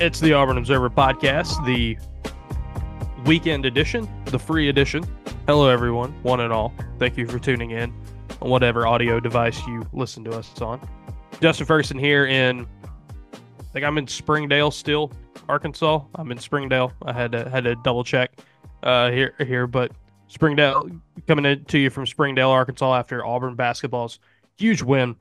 It's the Auburn Observer podcast, the weekend edition, the free edition. Hello, everyone, one and all. Thank you for tuning in on whatever audio device you listen to us on. Justin Ferguson here in, I think I'm in Springdale still, Arkansas. I'm in Springdale. I had to had to double check uh, here here, but Springdale coming in to you from Springdale, Arkansas after Auburn basketball's huge win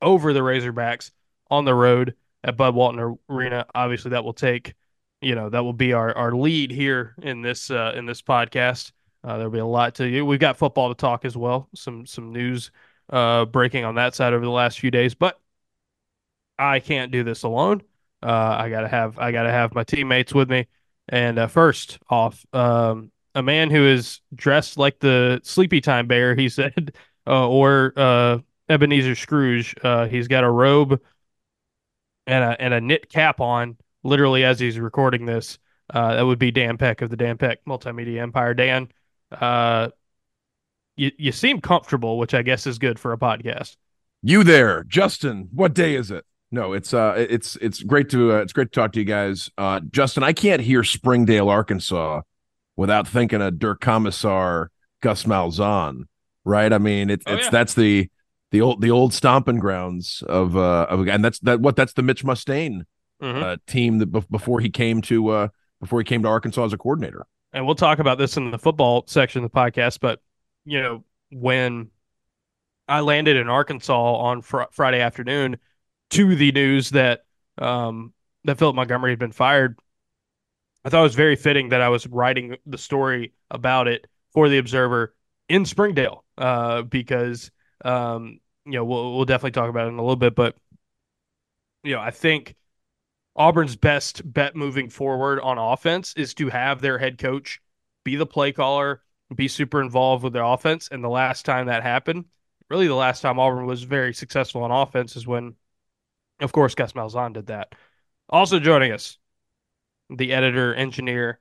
over the Razorbacks on the road at Bud Walton Arena. Obviously, that will take, you know, that will be our, our lead here in this uh, in this podcast. Uh, there'll be a lot to you. We've got football to talk as well. Some some news uh, breaking on that side over the last few days, but I can't do this alone. Uh, I gotta have I gotta have my teammates with me. And uh, first off, um, a man who is dressed like the Sleepy Time Bear, he said, uh, or uh, Ebenezer Scrooge. Uh, he's got a robe and a and a knit cap on, literally as he's recording this. Uh, that would be Dan Peck of the Dan Peck Multimedia Empire. Dan, uh, you you seem comfortable, which I guess is good for a podcast. You there, Justin? What day is it? No, it's uh, it's it's great to uh, it's great to talk to you guys. Uh, Justin, I can't hear Springdale, Arkansas, without thinking of Dirk Commissar, Gus Malzahn, right? I mean, it, oh, it's yeah. that's the the old the old stomping grounds of uh of and that's that what that's the Mitch Mustain mm-hmm. uh, team that before he came to uh before he came to Arkansas as a coordinator. And we'll talk about this in the football section of the podcast, but you know when I landed in Arkansas on fr- Friday afternoon to the news that um that Philip Montgomery had been fired, I thought it was very fitting that I was writing the story about it for the Observer in Springdale uh, because um, you know, we'll we'll definitely talk about it in a little bit, but you know, I think Auburn's best bet moving forward on offense is to have their head coach be the play caller, be super involved with their offense. And the last time that happened, really the last time Auburn was very successful on offense is when, of course, Gus Malzahn did that. Also joining us, the editor, engineer,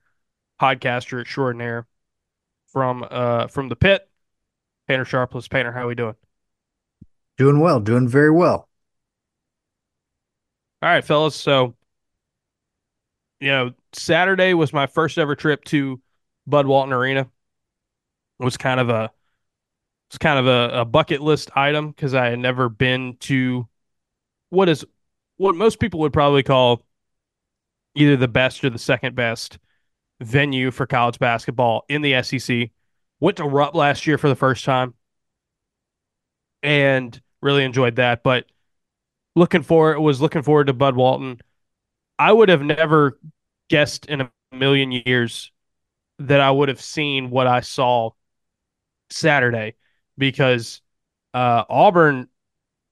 podcaster extraordinaire from uh from the pit, Painter Sharpless. Painter, how are we doing? Doing well, doing very well. All right, fellas. So, you know, Saturday was my first ever trip to Bud Walton Arena. It was kind of a it's kind of a, a bucket list item because I had never been to what is what most people would probably call either the best or the second best venue for college basketball in the SEC. Went to Rupp last year for the first time. And Really enjoyed that, but looking for was looking forward to Bud Walton. I would have never guessed in a million years that I would have seen what I saw Saturday because uh, Auburn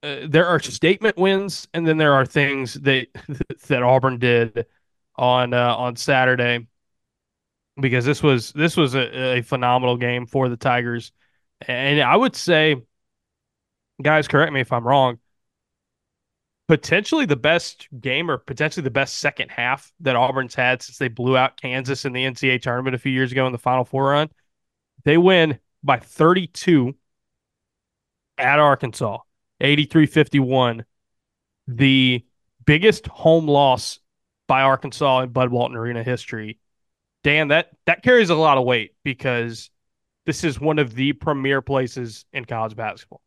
uh, there are statement wins and then there are things that that Auburn did on uh, on Saturday because this was this was a, a phenomenal game for the Tigers and I would say guys, correct me if I'm wrong. Potentially the best game, or potentially the best second half that Auburn's had since they blew out Kansas in the NCAA tournament a few years ago in the Final Four run. They win by 32 at Arkansas, 83 51. The biggest home loss by Arkansas in Bud Walton Arena history. Dan, that that carries a lot of weight because this is one of the premier places in college basketball.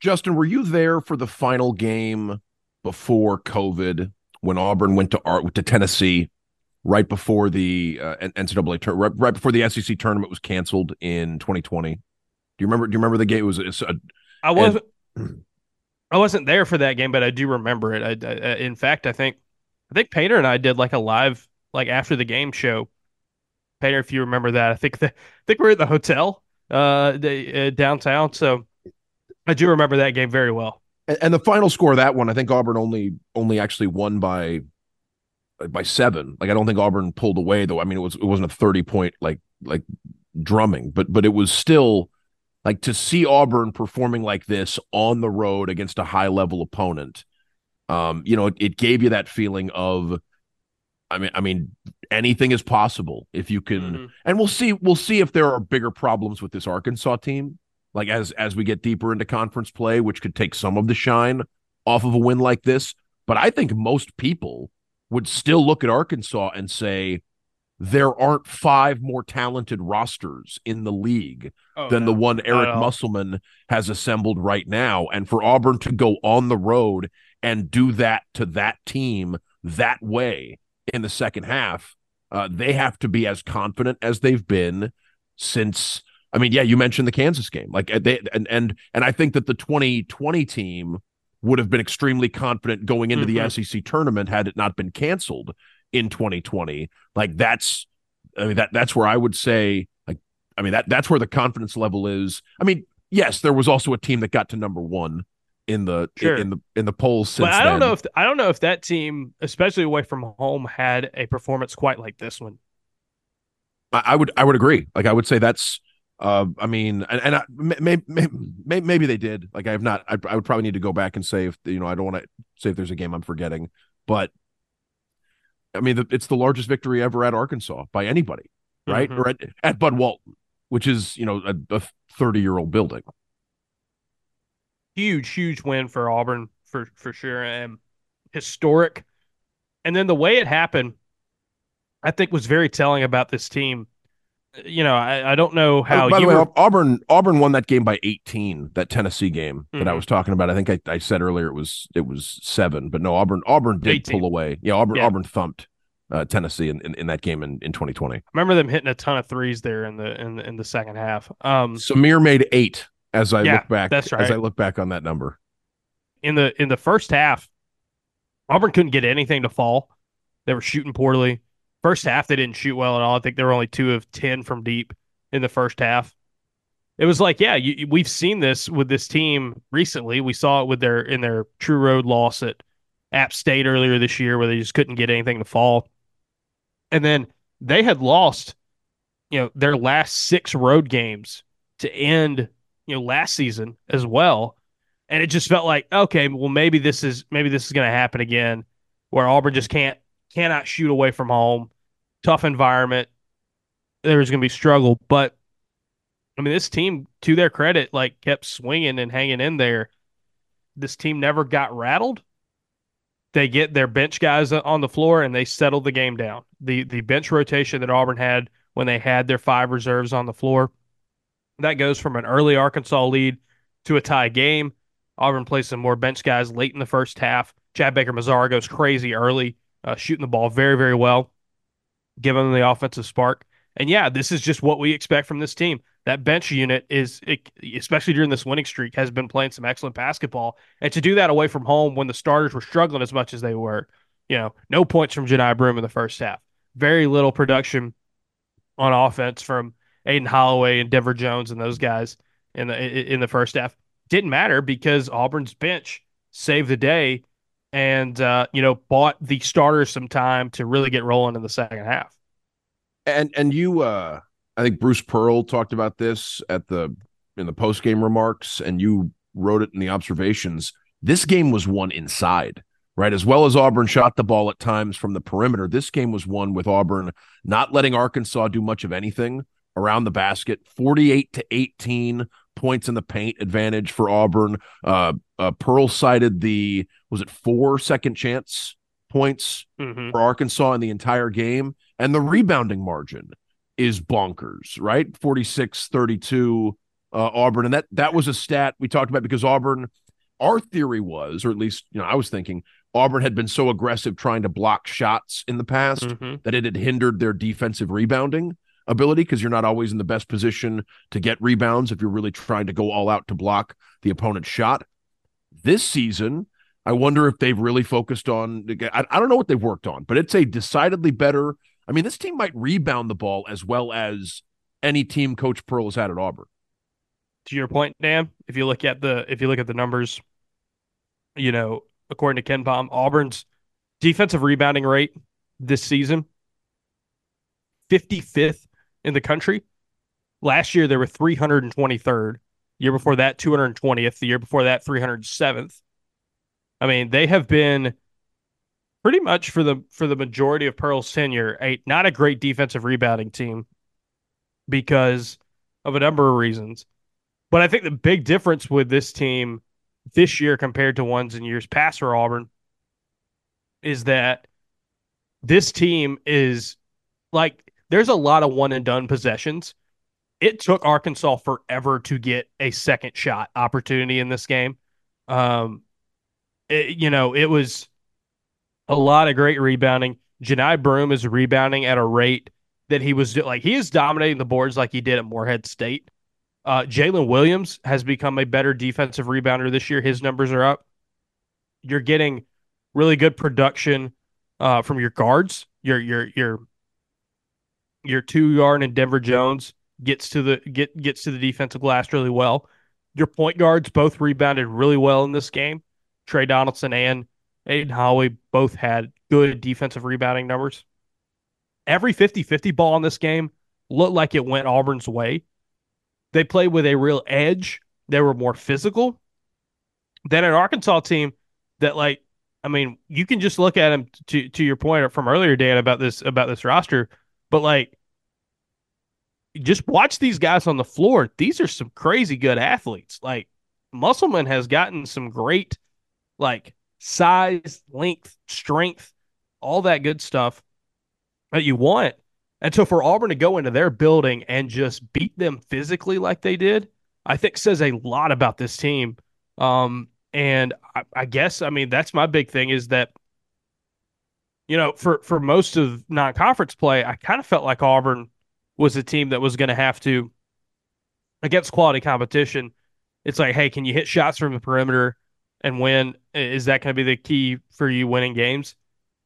Justin, were you there for the final game before COVID when Auburn went to Art to Tennessee right before the uh, NCAA tur- right, right before the SEC tournament was canceled in 2020? Do you remember? Do you remember the game? It was, was a, I wasn't. And, I wasn't there for that game, but I do remember it. I, I, in fact, I think I think Painter and I did like a live like after the game show. Painter, if you remember that, I think the, I think we are at the hotel uh, the, uh downtown. So I do remember that game very well. And, and the final score of that one, I think Auburn only only actually won by by seven. Like I don't think Auburn pulled away though. I mean, it was it wasn't a thirty point like like drumming, but but it was still like to see Auburn performing like this on the road against a high level opponent. Um, you know, it, it gave you that feeling of I mean, I mean, anything is possible if you can, mm-hmm. and we'll see. We'll see if there are bigger problems with this Arkansas team like as as we get deeper into conference play, which could take some of the shine off of a win like this. But I think most people would still look at Arkansas and say there aren't five more talented rosters in the league oh, than no. the one Eric Musselman has assembled right now. And for Auburn to go on the road and do that to that team that way in the second half, uh, they have to be as confident as they've been since. I mean, yeah, you mentioned the Kansas game, like they and and and I think that the 2020 team would have been extremely confident going into mm-hmm. the SEC tournament had it not been canceled in 2020. Like that's, I mean that that's where I would say, like, I mean that that's where the confidence level is. I mean, yes, there was also a team that got to number one in the sure. in, in, the in the polls since but I don't then. know if I don't know if that team, especially away from home, had a performance quite like this one. I, I would I would agree. Like I would say that's uh, I mean, and, and I, maybe, maybe, maybe they did. Like I have not. I, I would probably need to go back and say if you know. I don't want to say if there's a game I'm forgetting, but I mean, it's the largest victory ever at Arkansas by anybody, right? Mm-hmm. Or at, at Bud Walton, which is you know a 30 year old building huge, huge win for Auburn for for sure, and historic. And then the way it happened, I think, was very telling about this team. You know, I, I don't know how. Oh, by the way, were... Auburn Auburn won that game by 18. That Tennessee game that mm-hmm. I was talking about. I think I, I said earlier it was it was seven, but no, Auburn Auburn did 18. pull away. Yeah, Auburn yeah. Auburn thumped uh, Tennessee in, in, in, that game in, in 2020. I remember them hitting a ton of threes there in the in, in the second half. Um, Samir made eight as I yeah, look back. That's right. As I look back on that number. In the in the first half, Auburn couldn't get anything to fall. They were shooting poorly. First half, they didn't shoot well at all. I think they were only two of ten from deep in the first half. It was like, yeah, you, we've seen this with this team recently. We saw it with their in their True Road loss at App State earlier this year, where they just couldn't get anything to fall. And then they had lost, you know, their last six road games to end you know last season as well, and it just felt like okay, well maybe this is maybe this is going to happen again, where Auburn just can't cannot shoot away from home, tough environment. There's going to be struggle, but I mean this team, to their credit, like kept swinging and hanging in there. This team never got rattled. They get their bench guys on the floor and they settle the game down. The the bench rotation that Auburn had when they had their five reserves on the floor that goes from an early Arkansas lead to a tie game. Auburn plays some more bench guys late in the first half. Chad Baker Mazara goes crazy early, uh, shooting the ball very, very well, giving them the offensive spark. And yeah, this is just what we expect from this team. That bench unit is, especially during this winning streak, has been playing some excellent basketball. And to do that away from home when the starters were struggling as much as they were, you know, no points from Johni Broome in the first half. Very little production on offense from Aden Holloway and Denver Jones and those guys in the in the first half. Didn't matter because Auburn's bench saved the day and uh, you know bought the starters some time to really get rolling in the second half. And and you, uh, I think Bruce Pearl talked about this at the in the post game remarks, and you wrote it in the observations. This game was won inside right? As well as Auburn shot the ball at times from the perimeter, this game was won with Auburn not letting Arkansas do much of anything, around the basket, 48 to 18 points in the paint advantage for Auburn. Uh, uh, Pearl cited the, was it four second chance points mm-hmm. for Arkansas in the entire game? And the rebounding margin is bonkers, right? 46 32 uh, Auburn. And that, that was a stat we talked about because Auburn, our theory was, or at least, you know, I was thinking, Auburn had been so aggressive trying to block shots in the past mm-hmm. that it had hindered their defensive rebounding ability because you're not always in the best position to get rebounds if you're really trying to go all out to block the opponent's shot. This season, I wonder if they've really focused on. I, I don't know what they've worked on, but it's a decidedly better. I mean, this team might rebound the ball as well as any team Coach Pearl has had at Auburn. To your point, Dan, if you look at the if you look at the numbers, you know, according to KenPom, Auburn's defensive rebounding rate this season 55th in the country. Last year, they were 323rd. Year before that, 220th. The year before that, 307th. I mean, they have been pretty much for the for the majority of Pearl's tenure a not a great defensive rebounding team because of a number of reasons. But I think the big difference with this team this year compared to ones in years past for Auburn is that this team is like there's a lot of one and done possessions. It took Arkansas forever to get a second shot opportunity in this game. Um, it, you know, it was a lot of great rebounding. Johni Broome is rebounding at a rate that he was like he is dominating the boards like he did at Morehead State. Uh, Jaylin Williams has become a better defensive rebounder this year. His numbers are up. You're getting really good production uh, from your guards. Your your your your two yard and Denver Jones gets to the get gets to the defensive glass really well. Your point guards both rebounded really well in this game. Tre Donaldson and Aden Holloway both had good defensive rebounding numbers. Every 50-50 ball in this game looked like it went Auburn's way. They played with a real edge. They were more physical than an Arkansas team that like I mean, you can just look at them to to your point from earlier, Dan, about this about this roster, but like just watch these guys on the floor. These are some crazy good athletes. Like Musselman has gotten some great like size, length, strength, all that good stuff that you want. And so for Auburn to go into their building and just beat them physically like they did, I think says a lot about this team. Um, and I, I guess I mean that's my big thing is that you know for for most of non-conference play, I kind of felt like Auburn was a team that was going to have to against quality competition. It's like, hey, can you hit shots from the perimeter and win? Is that going to be the key for you winning games?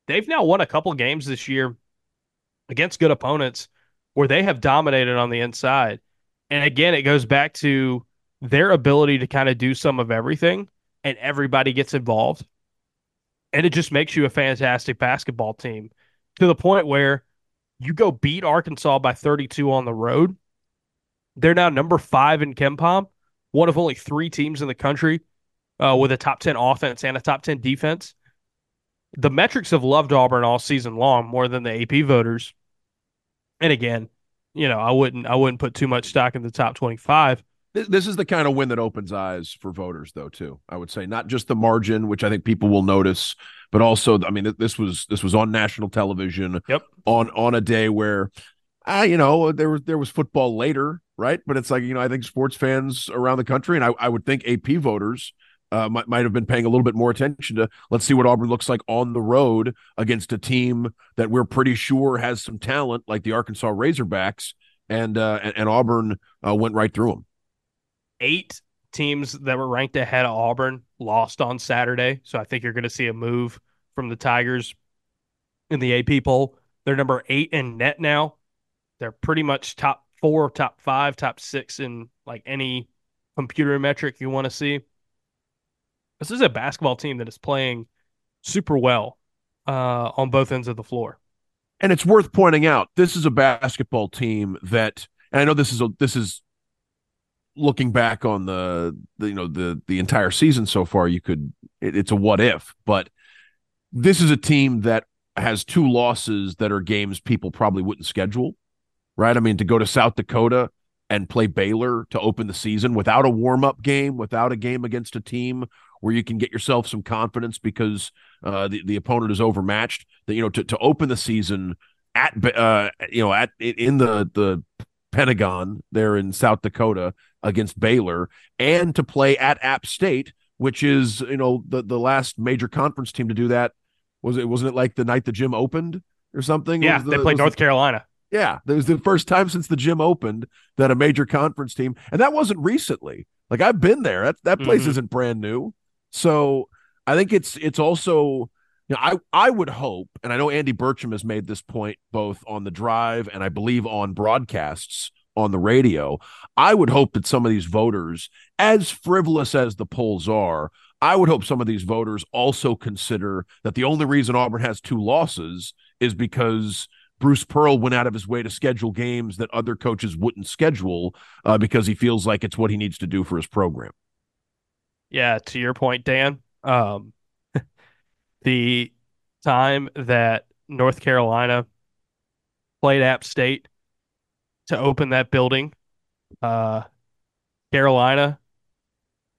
They've now won a couple games this year against good opponents where they have dominated on the inside. And again, it goes back to their ability to kind of do some of everything and everybody gets involved. And it just makes you a fantastic basketball team to the point where you go beat Arkansas by 32 on the road. They're now number five in KenPom, one of only three teams in the country uh, with a top 10 offense and a top 10 defense. The metrics have loved Auburn all season long more than the AP voters. And again, you know, I wouldn't I wouldn't put too much stock in the top 25 this is the kind of win that opens eyes for voters, though. Too, I would say, not just the margin, which I think people will notice, but also, I mean, this was this was on national television. Yep. On on a day where, ah, uh, you know, there was there was football later, right? But it's like you know, I think sports fans around the country, and I, I would think AP voters. Uh, might, might have been paying a little bit more attention to let's see what Auburn looks like on the road against a team that we're pretty sure has some talent, like the Arkansas Razorbacks, and uh, and, and Auburn uh, went right through them eight teams that were ranked ahead of Auburn lost on Saturday. So I think you're going to see a move from the Tigers in the AP poll. They're number eight in net now. They're pretty much top four, top five, top six in like any computer metric you want to see. This is a basketball team that is playing super well uh, on both ends of the floor. And it's worth pointing out this is a basketball team that, and I know this is a, this is looking back on the, the, you know the the entire season so far you could it, it's a what if but this is a team that has two losses that are games people probably wouldn't schedule right? I mean to go to south dakota and play baylor to open the season without a warm-up game without a game against a team where you can get yourself some confidence because uh, the, the opponent is overmatched that you know to, to open the season at uh, you know at in the the Pentagon there in South Dakota against Baylor and to play at App State, which is, you know, the, the last major conference team to do that. Was it, wasn't it like the night the gym opened or something? Yeah, the, they played North the, Carolina. Yeah, it was the first time since the gym opened that a major conference team, and that wasn't recently. Like I've been there. That that place mm-hmm. isn't brand new. So I think it's it's also you know, I I would hope, and I know Andy Burcham has made this point both on the drive and I believe on broadcasts on the radio. I would hope that some of these voters, as frivolous as the polls are, I would hope some of these voters also consider that the only reason Auburn has two losses is because Bruce Pearl went out of his way to schedule games that other coaches wouldn't schedule uh, because he feels like it's what he needs to do for his program. Yeah, to your point, Dan, um, the time that North Carolina played App State to open that building. Uh, Carolina,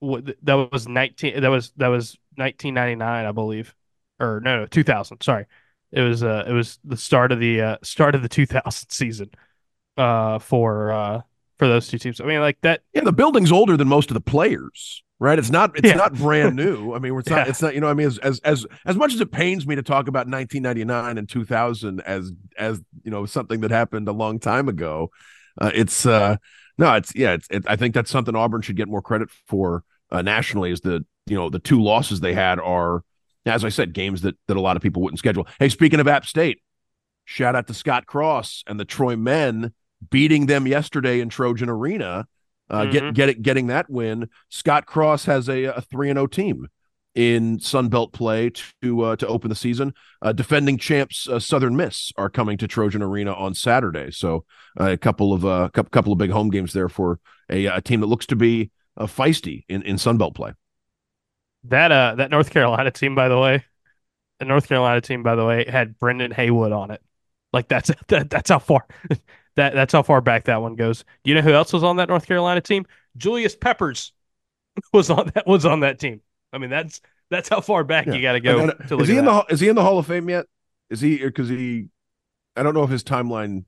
that was nineteen. That was that was nineteen ninety nine, I believe, or no, no, two thousand. Sorry, It was uh it was the start of the uh, start of the 2000 season uh for uh for those two teams. I mean like that Yeah, the building's older than most of the players, right? It's not it's Yeah. not brand new. I mean, it's not Yeah. it's not you know, I mean as as as as much as it pains me to talk about 1999 and 2000 as as, you know, something that happened a long time ago, uh, it's uh no, it's yeah, it's it, I think that's something Auburn should get more credit for uh, nationally is the, you know, the two losses they had are as I said, games that that a lot of people wouldn't schedule. Hey, speaking of App State, shout out to Scott Cross and the Troy men beating them yesterday in Trojan Arena. Uh, Mhm. get get it getting that win. Scott Cross has a a three and zero team in Sun Belt play to uh, to open the season. Uh, defending champs uh, Southern Miss are coming to Trojan Arena on Saturday, so uh, a couple of uh, couple couple of big home games there for a, a team that looks to be uh, feisty in in Sun Belt play. that uh that North Carolina team by the way, the North Carolina team by the way had Brendan Haywood on it. Like that's that, that's how far that that's how far back that one goes. Do you know who else was on that North Carolina team? Julius Peppers was on that was on that team. I mean that's that's how far back Yeah. you got to go I- I- to look is he in that. the Hall- is he in the Hall of Fame yet? Is he because he? I don't know if his timeline.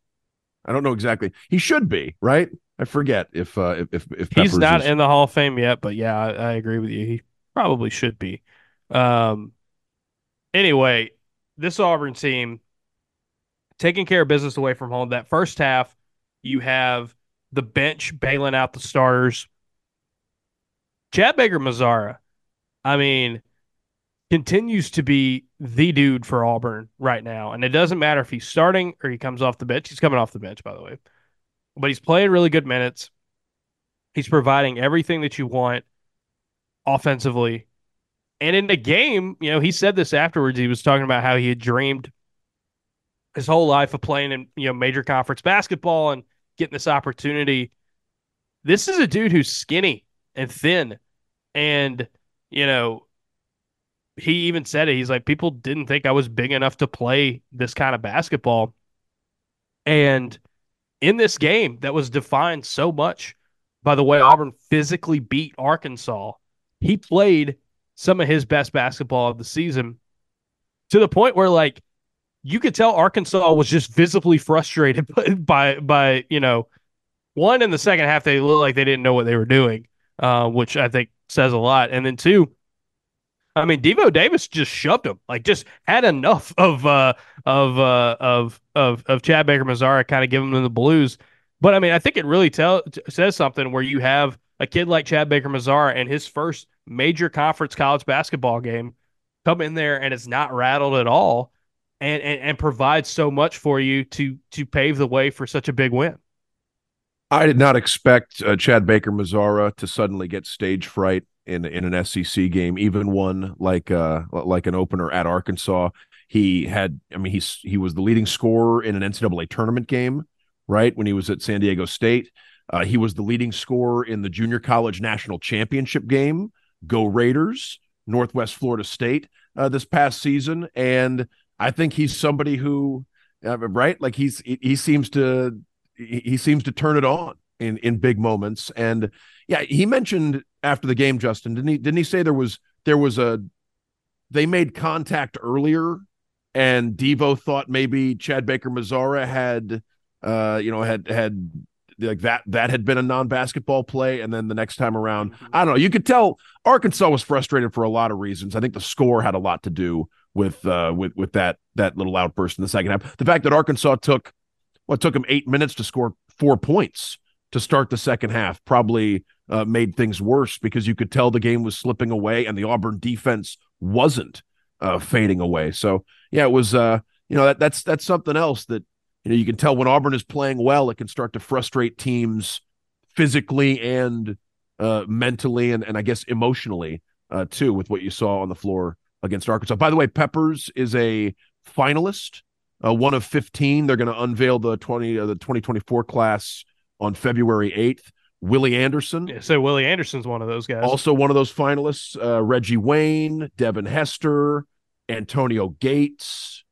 I don't know exactly. He should be right. I forget if uh, if if, if He's not is- in the Hall of Fame yet, but yeah, I, I agree with you. He probably should be. Um, anyway, this Auburn team taking care of business away from home. That first half, you have the bench bailing out the starters. Chad Baker Mazara, I mean, continues to be the dude for Auburn right now. And it doesn't matter if he's starting or he comes off the bench. He's coming off the bench, by the way. But he's playing really good minutes. He's providing everything that you want offensively. And in the game, you know, he said this afterwards. He was talking about how he had dreamed his whole life of playing in, you know, major conference basketball and getting this opportunity. This is a dude who's skinny and thin. And, you know, he even said it. He's like, people didn't think I was big enough to play this kind of basketball. And in this game that was defined so much by the way Auburn physically beat Arkansas, he played some of his best basketball of the season to the point where like you could tell Arkansas was just visibly frustrated by by you know one in the second half they looked like they didn't know what they were doing, uh, which I think says a lot, and then two. I mean, Devo Davis just shoved him, like just had enough of uh of uh of of of Chad Baker Mazara kind of giving them the blues. But I mean, I think it really tell says something where you have a kid like Chad Baker Mazara and his first major conference college basketball game come in there and it's not rattled at all and, and and provides so much for you to to pave the way for such a big win. I did not expect uh, Chad Baker Mazara to suddenly get stage fright in in an SEC game, even one like uh like an opener at Arkansas. He had, I mean, he's he was the leading scorer in an NCAA tournament game, right when he was at San Diego State. Uh, he was the leading scorer in the junior college national championship game. Go Raiders! Northwest Florida State uh, this past season, and I think he's somebody who, uh, right, like he's he, seems to he, he seems to turn it on in in big moments. And yeah, he mentioned after the game, Justin, didn't he? Didn't he say there was there was a they made contact earlier, and Devo thought maybe Chad Baker Mazara had uh you know had had like that that had been a non-basketball play and then the next time around i don't know you could tell arkansas was frustrated for a lot of reasons. I think the score had a lot to do with uh with with that that little outburst in the second half. The fact that arkansas took what took them eight minutes to score four points to start the second half probably uh, made things worse because you could tell the game was slipping away and the auburn defense wasn't uh fading away. So yeah it was uh you know that that's that's something else that you know you can tell when auburn is playing well it can start to frustrate teams physically and uh mentally and, and i guess emotionally uh too with what you saw on the floor against arkansas. By the way peppers is a finalist uh, one of 15 they're going to unveil the 20 uh, the 2024 class on february 8th willie anderson. Yeah, so Willie Anderson's one of those guys. also one of those finalists uh, reggie wayne devin hester antonio gates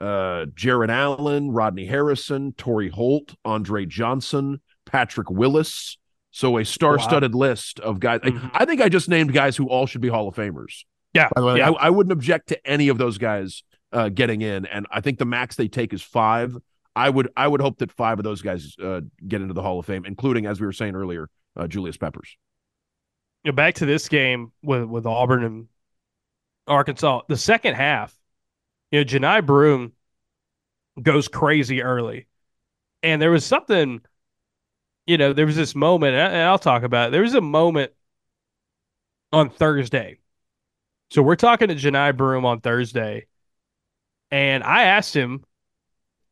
uh, jared allen rodney harrison torry holt andre johnson patrick willis so a star-studded list of guys I- Mhm. I, think i just named guys who all should be hall of famers yeah, by the way yeah. I, I wouldn't object to any of those guys uh, getting in, and I think the max they take is five. I would I would hope that five of those guys uh, get into the Hall of Fame, including, as we were saying earlier, uh, Julius Peppers. You know, back to this game with with Auburn and Arkansas, the second half, you know, Johni Broome goes crazy early, and there was something, you know, there was this moment, and I'll talk about it. There was a moment on Thursday. So we're talking to Johni Broome on Thursday, and I asked him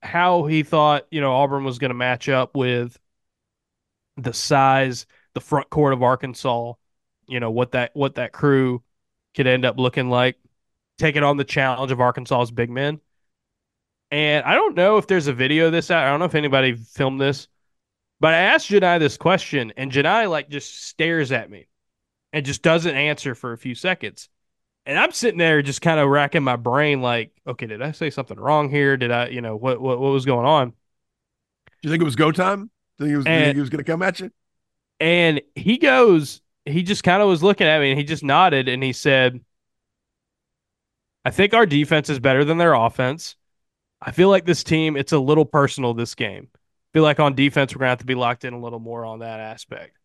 how he thought, you know, Auburn was going to match up with the size, the front court of Arkansas, you know, what that what that crew could end up looking like, taking on the challenge of Arkansas's big men. And I don't know if there's a video of this out. I don't know if anybody filmed this, but I asked Johni this question, and Johni like just stares at me and just doesn't answer for a few seconds. And I'm sitting there just kind of racking my brain, like, okay, did I say something wrong here? Did I, you know, what what what was going on? Do you think it was go time? Do you think he was, And- think he was going to come at you? And he goes, he just kind of was looking at me and he just nodded and he said, I think our defense is better than their offense. I feel like this team, it's a little personal this game. I feel like on defense, we're going to have to be locked in a little more on that aspect.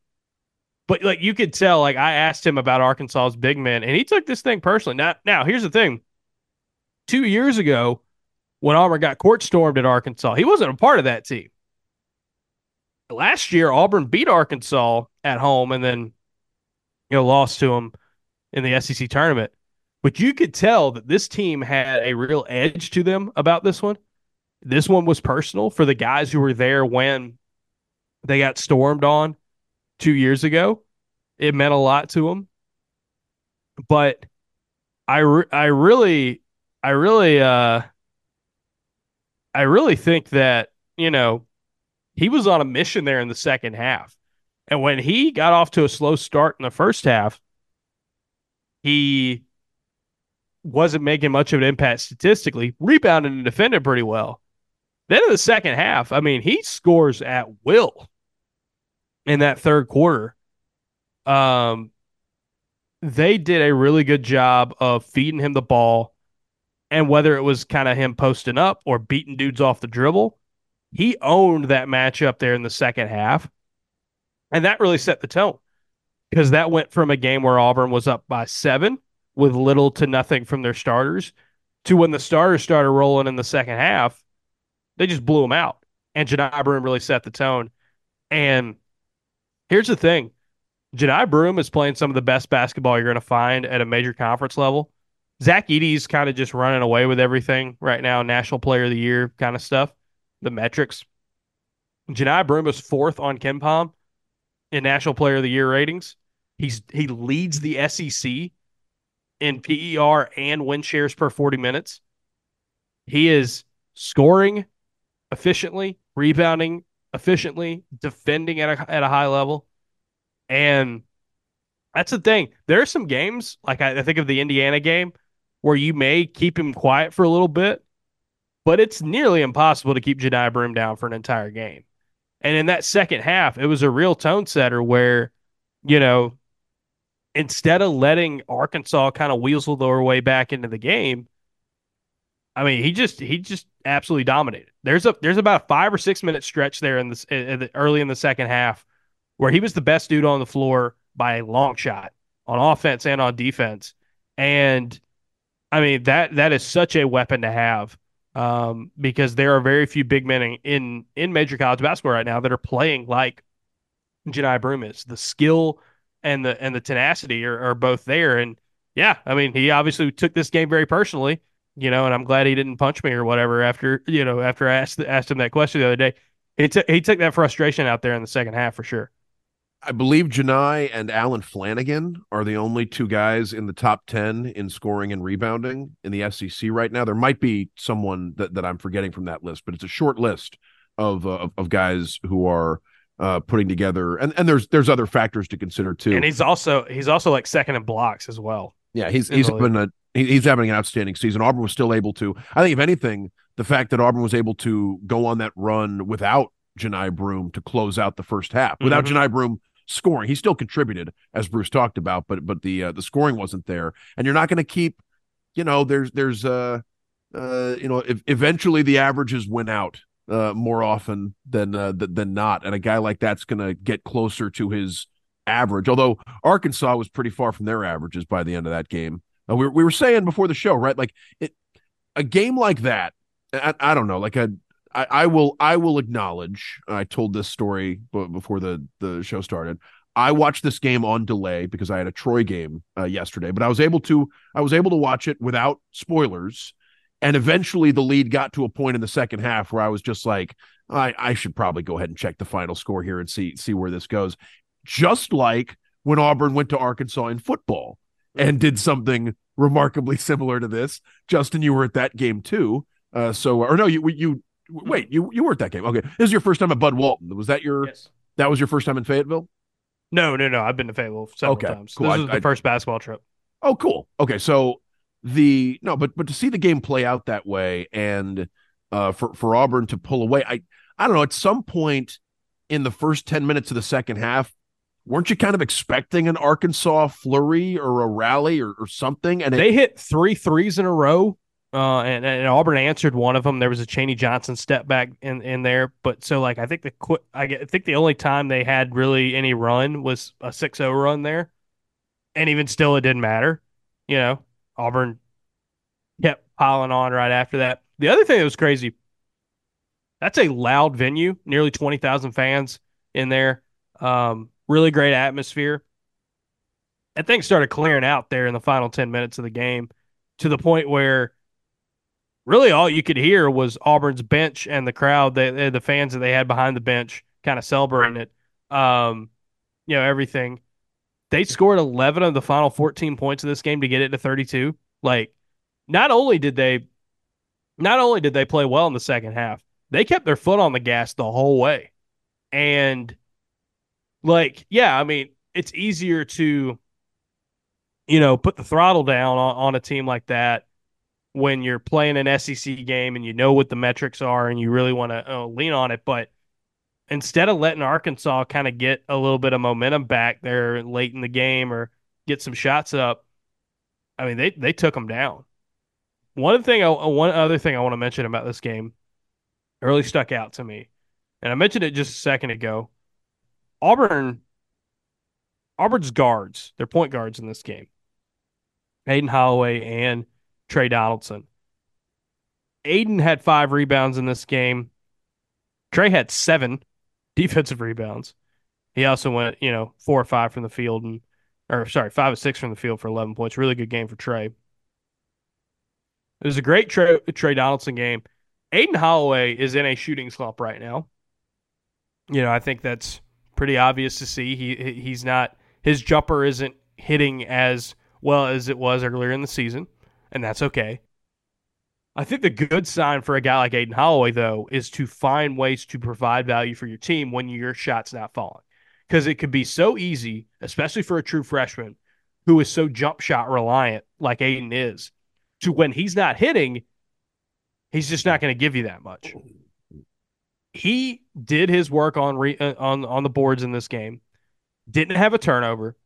But like you could tell, like I asked him about Arkansas's big men and he took this thing personally. Now, now here's the thing. Two years ago, when Auburn got court stormed at Arkansas, he wasn't a part of that team last year Auburn beat Arkansas at home and then you know lost to them in the SEC tournament. But you could tell that this team had a real edge to them about this one. This one was personal for the guys who were there when they got stormed on 2 years ago. It meant a lot to them. But I re- I really I really uh I really think that, you know, he was on a mission there in the second half. And when he got off to a slow start in the first half, he wasn't making much of an impact statistically, rebounded and defended pretty well. Then in the second half, I mean, he scores at will in that third quarter. Um, they did a really good job of feeding him the ball. And whether it was kind of him posting up or beating dudes off the dribble, he owned that matchup there in the second half. And that really set the tone because that went from a game where Auburn was up by seven with little to nothing from their starters to when the starters started rolling in the second half, they just blew them out. And Johni Broome really set the tone. And here's the thing Johni Broome is playing some of the best basketball you're going to find at a major conference level. Zach Edey's kind of just running away with everything right now, national player of the year kind of stuff, the metrics. Johni Broome is fourth on KenPom in national player of the year ratings. He's he leads the SEC in PER and win shares per 40 minutes. He is scoring efficiently, rebounding efficiently, defending at a, at a high level. And that's the thing. There are some games, like I, I think of the Indiana game, where you may keep him quiet for a little bit, but it's nearly impossible to keep Johni Broome down for an entire game. And in that second half, it was a real tone setter where, you know, instead of letting Arkansas kind of weasel their way back into the game, I mean, he just he just absolutely dominated. There's a there's about a five or six minute stretch there in this in the, early in the second half where he was the best dude on the floor by a long shot on offense and on defense. And I mean that that is such a weapon to have um, because there are very few big men in, in in major college basketball right now that are playing like Johni Broome is. The skill and the and the tenacity are, are both there. And yeah, I mean he obviously took this game very personally, you know, and I'm glad he didn't punch me or whatever after you know after I asked asked him that question the other day. He took he took that frustration out there in the second half for sure. I believe Johni and Alan Flanagan are the only two guys in the top 10 in scoring and rebounding in the SEC right now. There might be someone that, that I'm forgetting from that list, but it's a short list of, uh, of, of guys who are uh, putting together. And, and there's there's other factors to consider too. And he's also he's also like second in blocks as well. Yeah, he's he's been a he's having an outstanding season. Auburn was still able to. I think if anything, the fact that Auburn was able to go on that run without Johni Broome to close out the first half, without Mhm. Johni Broome scoring, he still contributed as Bruce talked about, but but the uh, the scoring wasn't there. And you're not going to keep, you know, there's there's uh uh, you know, if, eventually the averages went out uh, more often than uh, than not, and a guy like that's going to get closer to his average. Although Arkansas was pretty far from their averages by the end of that game. Uh, we we were saying before the show, right? Like it, a game like that. I, I don't know, like a I, I, will I will acknowledge. I told this story before the the show started. I watched this game on delay because I had a Troy game uh, yesterday, but I was able to I was able to watch it without spoilers. And eventually, the lead got to a point in the second half where I was just like, I, I should probably go ahead and check the final score here and see see where this goes. Just like when Auburn went to Arkansas in football and did something remarkably similar to this. Justin, you were at that game too. Uh, so, or no, you you wait, you you were at that game. Okay, this is your first time at Bud Walton. Was that your? Yes. That was your first time in Fayetteville. No, no, no. I've been to Fayetteville several okay, times. Cool. This I, was the I, first basketball trip. Oh, cool. Okay, so the no, but but to see the game play out that way and uh, for for Auburn to pull away, I I don't know. At some point in the first ten minutes of the second half, weren't you kind of expecting an Arkansas flurry or a rally or, or something? And they hit three threes in a row uh, and, and Auburn answered one of them. There was a Chaney Johnson step back in, in there, but so like I think the qu- I think the only time they had really any run was a 6-0 run there, and even still it didn't matter. You know, Auburn kept piling on right after that. The other thing that was crazy, that's a loud venue, nearly twenty thousand fans in there. Um, really great atmosphere. And things started clearing out there in the final ten minutes of the game, to the point where really all you could hear was Auburn's bench and the crowd, the the fans that they had behind the bench, kind of celebrating it. Um, you know everything. They scored 11 of the final 14 points of this game to get it to 32. Like, not only did they, not only did they play well in the second half, they kept their foot on the gas the whole way. And, like, yeah, I mean, it's easier to, you know, put the throttle down on, on a team like that when you're playing an SEC game and you know what the metrics are and you really want to uh, lean on it. But instead of letting Arkansas kind of get a little bit of momentum back there late in the game or get some shots up, I mean they they took them down. One thing, I, one other thing I want to mention about this game, really stuck out to me, and I mentioned it just a second ago. Auburn, Auburn's guards, they're point guards in this game. Aden Holloway and Tre Donaldson. Aden had five rebounds in this game. Tre had seven defensive rebounds. He also went, you know, four or five from the field and, or sorry, five or six from the field for 11 points. Really good game for Tre. It was a great Trey, Tre Donaldson game. Aden Holloway is in a shooting slump right now. You know, I think that's pretty obvious to see. He he's not his jumper isn't hitting as well as it was earlier in the season and that's okay. I think the good sign for a guy like Aden Holloway, though, is to find ways to provide value for your team when your shot's not falling. Because it could be so easy, especially for a true freshman who is so jump shot reliant like Aden is, to when he's not hitting, he's just not going to give you that much. He did his work on re- uh, on on the boards in this game, didn't have a turnover,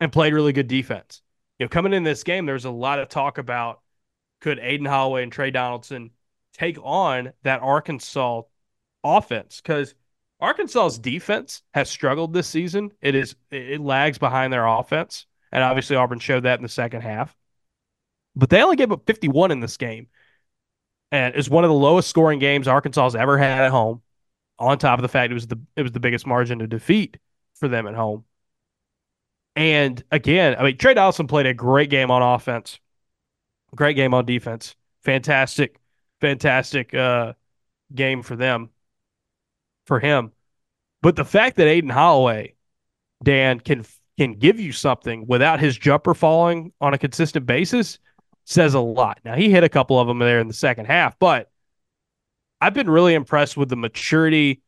and played really good defense you know, coming in this game, there's a lot of talk about could Aden Holloway and Tre Donaldson take on that Arkansas offense because Arkansas's defense has struggled this season. It is it lags behind their offense, and obviously Auburn showed that in the second half. But they only gave up 51 in this game, and it's one of the lowest scoring games Arkansas has ever had at home. On top of the fact it was the it was the biggest margin of defeat for them at home. And again, I mean, Tre Donaldson played a great game on offense, great game on defense. Fantastic, fantastic uh, game for them, for him. But the fact that Aden Holloway, Dan, can can give you something without his jumper falling on a consistent basis says a lot. Now he hit a couple of them there in the second half, but I've been really impressed with the maturity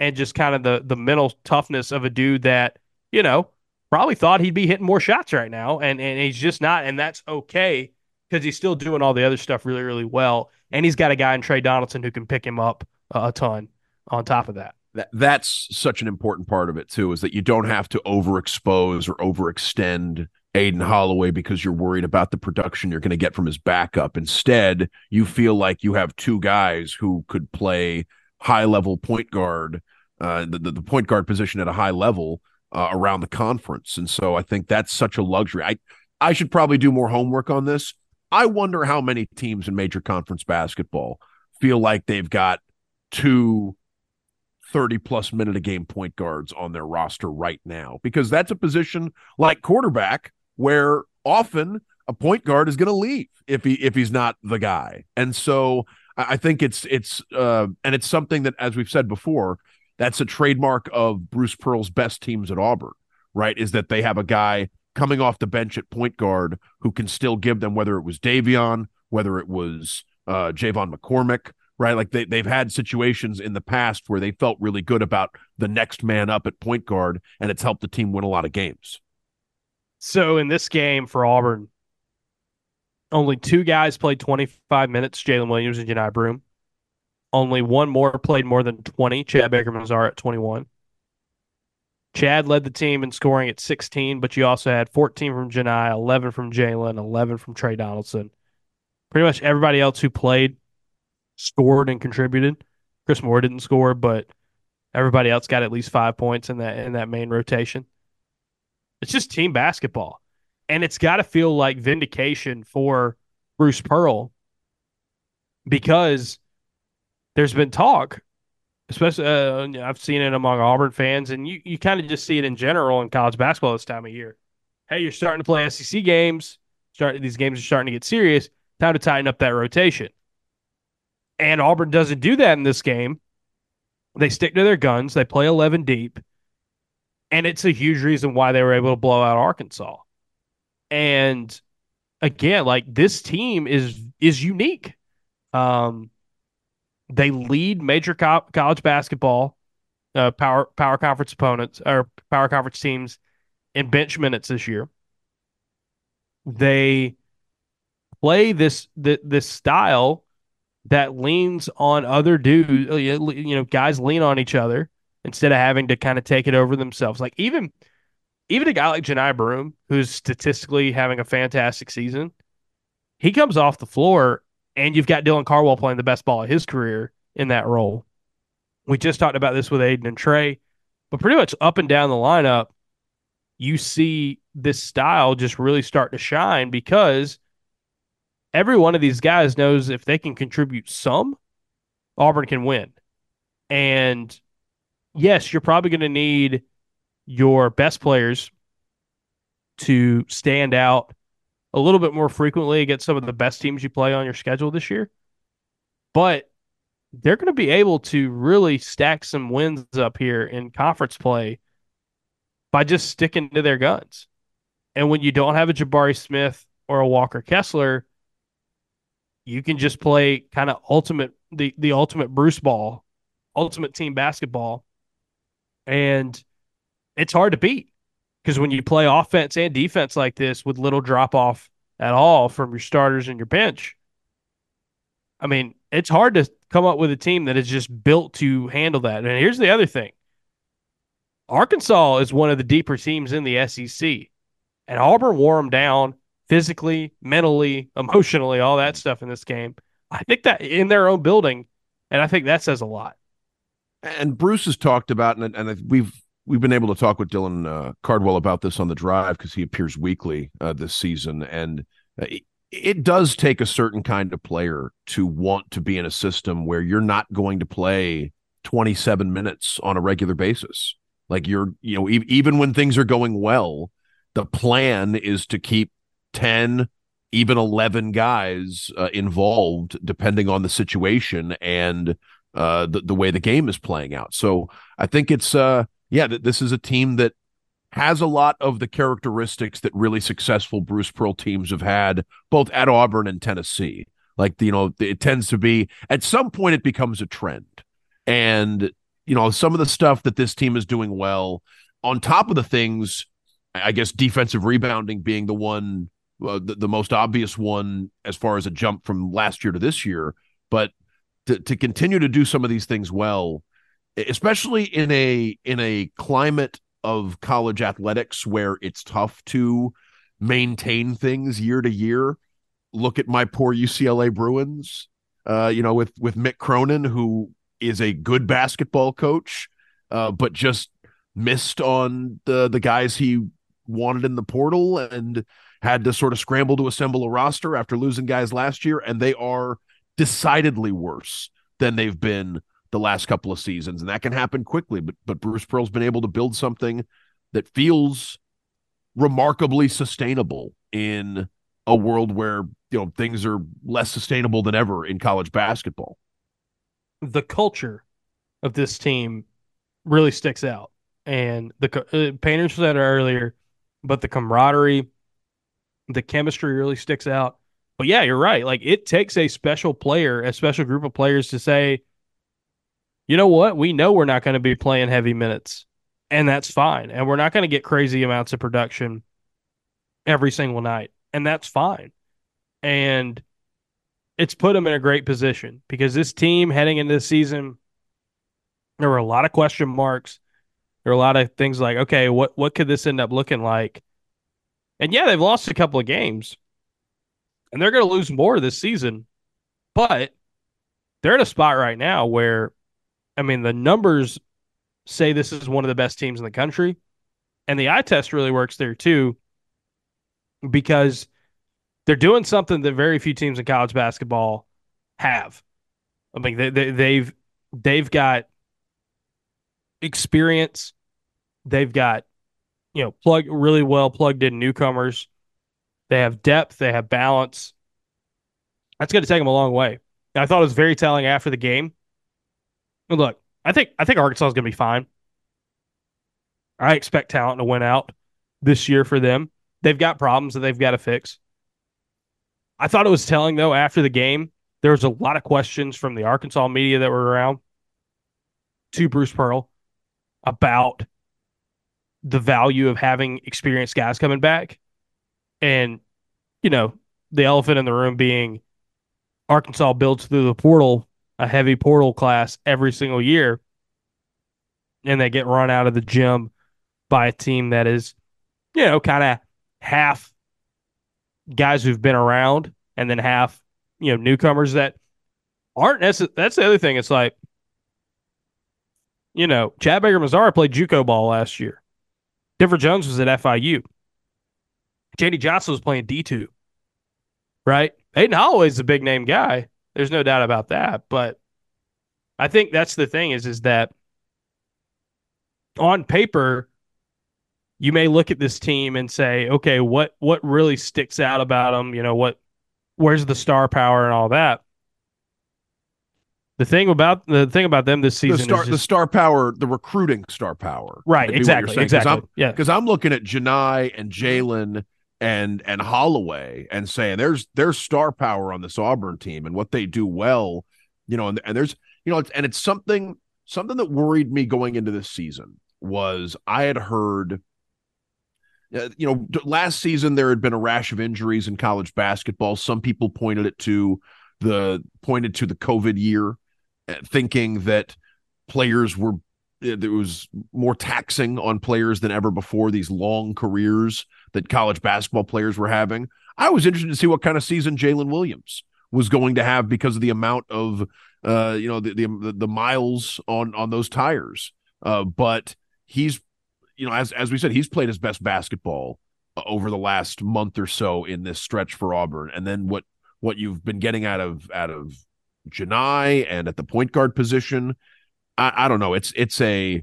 and just kind of the the mental toughness of a dude that you know probably thought he'd be hitting more shots right now, and and he's just not, and that's okay because he's still doing all the other stuff really really well, and he's got a guy in Tre Donaldson who can pick him up a ton. On top of that, that that's such an important part of it too, is that you don't have to overexpose or overextend Aden Holloway because you're worried about the production you're going to get from his backup. Instead, you feel like you have two guys who could play high level point guard, uh, the, the point guard position at a high level uh, around the conference. And so I think that's such a luxury. I, I should probably do more homework on this. I wonder how many teams in major conference basketball feel like they've got two 30 plus minute a game point guards on their roster right now because that's a position like quarterback where often a point guard is going to leave if he if he's not the guy. And so I think it's it's uh, and it's something that as we've said before, that's a trademark of Bruce Pearl's best teams at Auburn, right? Is that they have a guy coming off the bench at point guard who can still give them whether it was Davion, whether it was uh J'Von McCormick, right? Like they, they've had situations in the past where they felt really good about the next man up at point guard, and it's helped the team win a lot of games. So in this game for Auburn, only two guys played 25 minutes, Jaylin Williams and Johni Broome. Only one more played more than 20, Chad Baker Mazara at 21. Chad led the team in scoring at 16, but you also had 14 from Johni, 11 from Jaylin, 11 from Tre Donaldson. Pretty much everybody else who played scored and contributed. Chris Moore didn't score, but everybody else got at least five points in that in that main rotation. It's just team basketball. And it's got to feel like vindication for Bruce Pearl because there's been talk, especially uh, I've seen it among Auburn fans, and you, you kind of just see it in general in college basketball this time of year. Hey, you're starting to play SEC games. Start these games are starting to get serious. Time to tighten up that rotation. And Auburn doesn't do that in this game. They stick to their guns. They play 11 deep and it's a huge reason why they were able to blow out Arkansas. And again, like this team is is unique. Um, they lead major co- college basketball uh, power power conference opponents or power conference teams in bench minutes this year. They play this th- this style that leans on other dudes. You know, guys lean on each other instead of having to kind of take it over themselves. Like even even a guy like Johni Broome, who's statistically having a fantastic season, he comes off the floor and you've got Dylan Cardwell playing the best ball of his career in that role. We just talked about this with Aden and Tre, but pretty much up and down the lineup, you see this style just really start to shine because every one of these guys knows if they can contribute some, Auburn can win. And yes, you're probably going to need your best players to stand out a little bit more frequently against some of the best teams you play on your schedule this year. But they're going to be able to really stack some wins up here in conference play by just sticking to their guns. And when you don't have a Jabari Smith or a Walker Kessler, you can just play kind of ultimate the the ultimate Bruce ball, ultimate team basketball and it's hard to beat because when you play offense and defense like this with little drop off at all from your starters and your bench, I mean, it's hard to come up with a team that is just built to handle that. And here's the other thing Arkansas is one of the deeper teams in the SEC, and Auburn wore them down physically, mentally, emotionally, all that stuff in this game. I think that in their own building, and I think that says a lot and Bruce has talked about, and, and we've we've been able to talk with Dylan uh, Cardwell about this on the drive because he appears weekly uh, this season, and uh, it, it, does take a certain kind of player to want to be in a system where you're not going to play 27 minutes on a regular basis. Like you're, you know, e- even when things are going well, the plan is to keep 10, even 11 guys uh, involved, depending on the situation and uh, the, the way the game is playing out. So I think it's, uh, yeah, th- this is a team that has a lot of the characteristics that really successful Bruce Pearl teams have had, both at Auburn and Tennessee. Like, you know, it tends to be at some point it becomes a trend. And, you know, some of the stuff that this team is doing well, on top of the things, I guess defensive rebounding being the one, uh, the, the most obvious one as far as a jump from last year to this year. But to, to continue to do some of these things well, especially in a in a climate of college athletics where it's tough to maintain things year to year. Look at my poor UCLA Bruins, uh, you know, with with Mick Cronin, who is a good basketball coach, uh, but just missed on the the guys he wanted in the portal and had to sort of scramble to assemble a roster after losing guys last year, and they are decidedly worse than they've been the last couple of seasons, and that can happen quickly. But but Bruce Pearl's been able to build something that feels remarkably sustainable in a world where you know things are less sustainable than ever in college basketball. The culture of this team really sticks out, and the uh, painters said earlier, but the camaraderie, the chemistry really sticks out. But yeah, you're right. Like it takes a special player, a special group of players to say, you know what? We know we're not going to be playing heavy minutes, and that's fine. And we're not going to get crazy amounts of production every single night, and that's fine. And it's put them in a great position because this team heading into the season, there were a lot of question marks. There were a lot of things like, okay, what what could this end up looking like? And yeah, they've lost a couple of games, and they're going to lose more this season, but they're in a spot right now where I mean, the numbers say this is one of the best teams in the country, and the eye test really works there too because they're doing something that very few teams in college basketball have. I mean, they, they, they've they've got experience. They've got you know plug really well plugged in newcomers. They have depth. They have balance. That's going to take them a long way. And I thought it was very telling after the game look, I think I think Arkansas is going to be fine. I expect talent to win out this year for them. They've got problems that they've got to fix. I thought it was telling though after the game, there was a lot of questions from the Arkansas media that were around to Bruce Pearl about the value of having experienced guys coming back. And, you know, the elephant in the room being Arkansas builds through the portal a heavy portal class every single year, and they get run out of the gym by a team that is, you know, kind of half guys who've been around and then half, you know, newcomers that aren't. That's the other thing. It's like, you know, Chad Baker Mazara played JUCO ball last year. Denver Jones was at FIU. JD Johnson was playing D2, right? Aden Holloway's a big name guy. There's no doubt about that. But I think that's the thing is is that on paper, you may look at this team and say, okay, what what really sticks out about them? You know, what where's the star power and all that. The thing about the thing about them this season the star, is just, the star power, the recruiting star power, right? Exactly, exactly. Cause yeah, because I'm looking at Johni and mm-hmm. Jaylin and and Holloway and saying there's there's star power on this Auburn team and what they do well, you know, and, and there's you know, and it's something something that worried me going into this season was I had heard uh, you know, last season there had been a rash of injuries in college basketball. Some people pointed it to the pointed to the COVID year, uh, thinking that players were it was more taxing on players than ever before these long careers that college basketball players were having. I was interested to see what kind of season Jaylin Williams was going to have because of the amount of uh, you know the, the the miles on on those tires. Uh, but he's you know as as we said he's played his best basketball uh, over the last month or so in this stretch for Auburn. And then what what you've been getting out of out of Johni and at the point guard position I, I don't know. It's it's a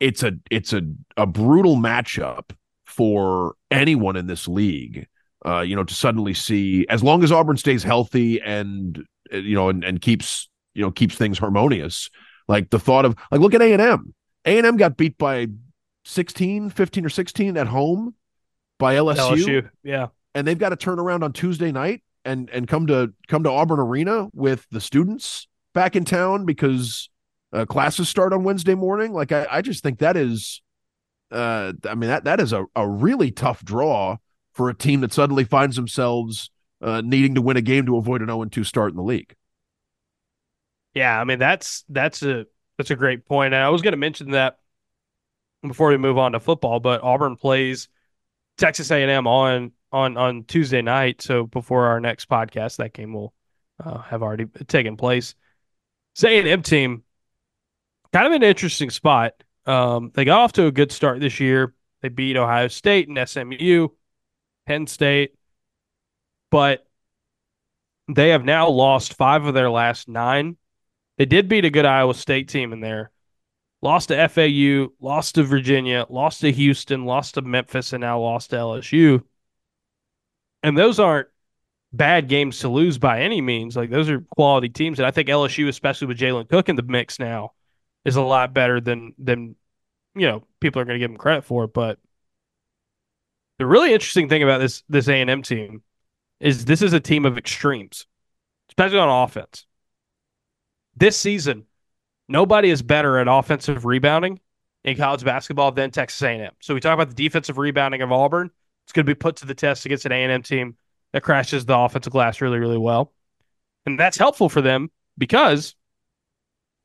it's a it's a a brutal matchup for anyone in this league. Uh, you know, to suddenly see as long as Auburn stays healthy and uh, you know and, and keeps you know keeps things harmonious. Like the thought of like look at A and M. A and M got beat by 16, 15 or 16 at home by LSU. LSU. Yeah. And they've got to turn around on Tuesday night and and come to come to Auburn Arena with the students back in town because uh, classes start on Wednesday morning. Like I, I just think that is, uh, I mean that that is a, a really tough draw for a team that suddenly finds themselves uh, needing to win a game to avoid an 0 2 start in the league. Yeah, I mean that's that's a that's a great point. And I was going to mention that before we move on to football, but Auburn plays Texas A&M on on on Tuesday night. So before our next podcast, that game will uh, have already taken place. This A&M team, kind of an interesting spot. Um, they got off to a good start this year. They beat Ohio State and SMU, Penn State, but they have now lost five of their last nine. They did beat a good Iowa State team in there. Lost to FAU, lost to Virginia, lost to Houston, lost to Memphis, and now lost to LSU. And those aren't bad games to lose by any means. Like those are quality teams, and I think LSU, especially with Jalen Cook in the mix now, is a lot better than than you know people are going to give them credit for. But the really interesting thing about this this A and M team is this is a team of extremes, especially on offense. This season, nobody is better at offensive rebounding in college basketball than Texas A&M. So we talk about the defensive rebounding of Auburn. It's going to be put to the test against an A&M team that crashes the offensive glass really, really well, and that's helpful for them because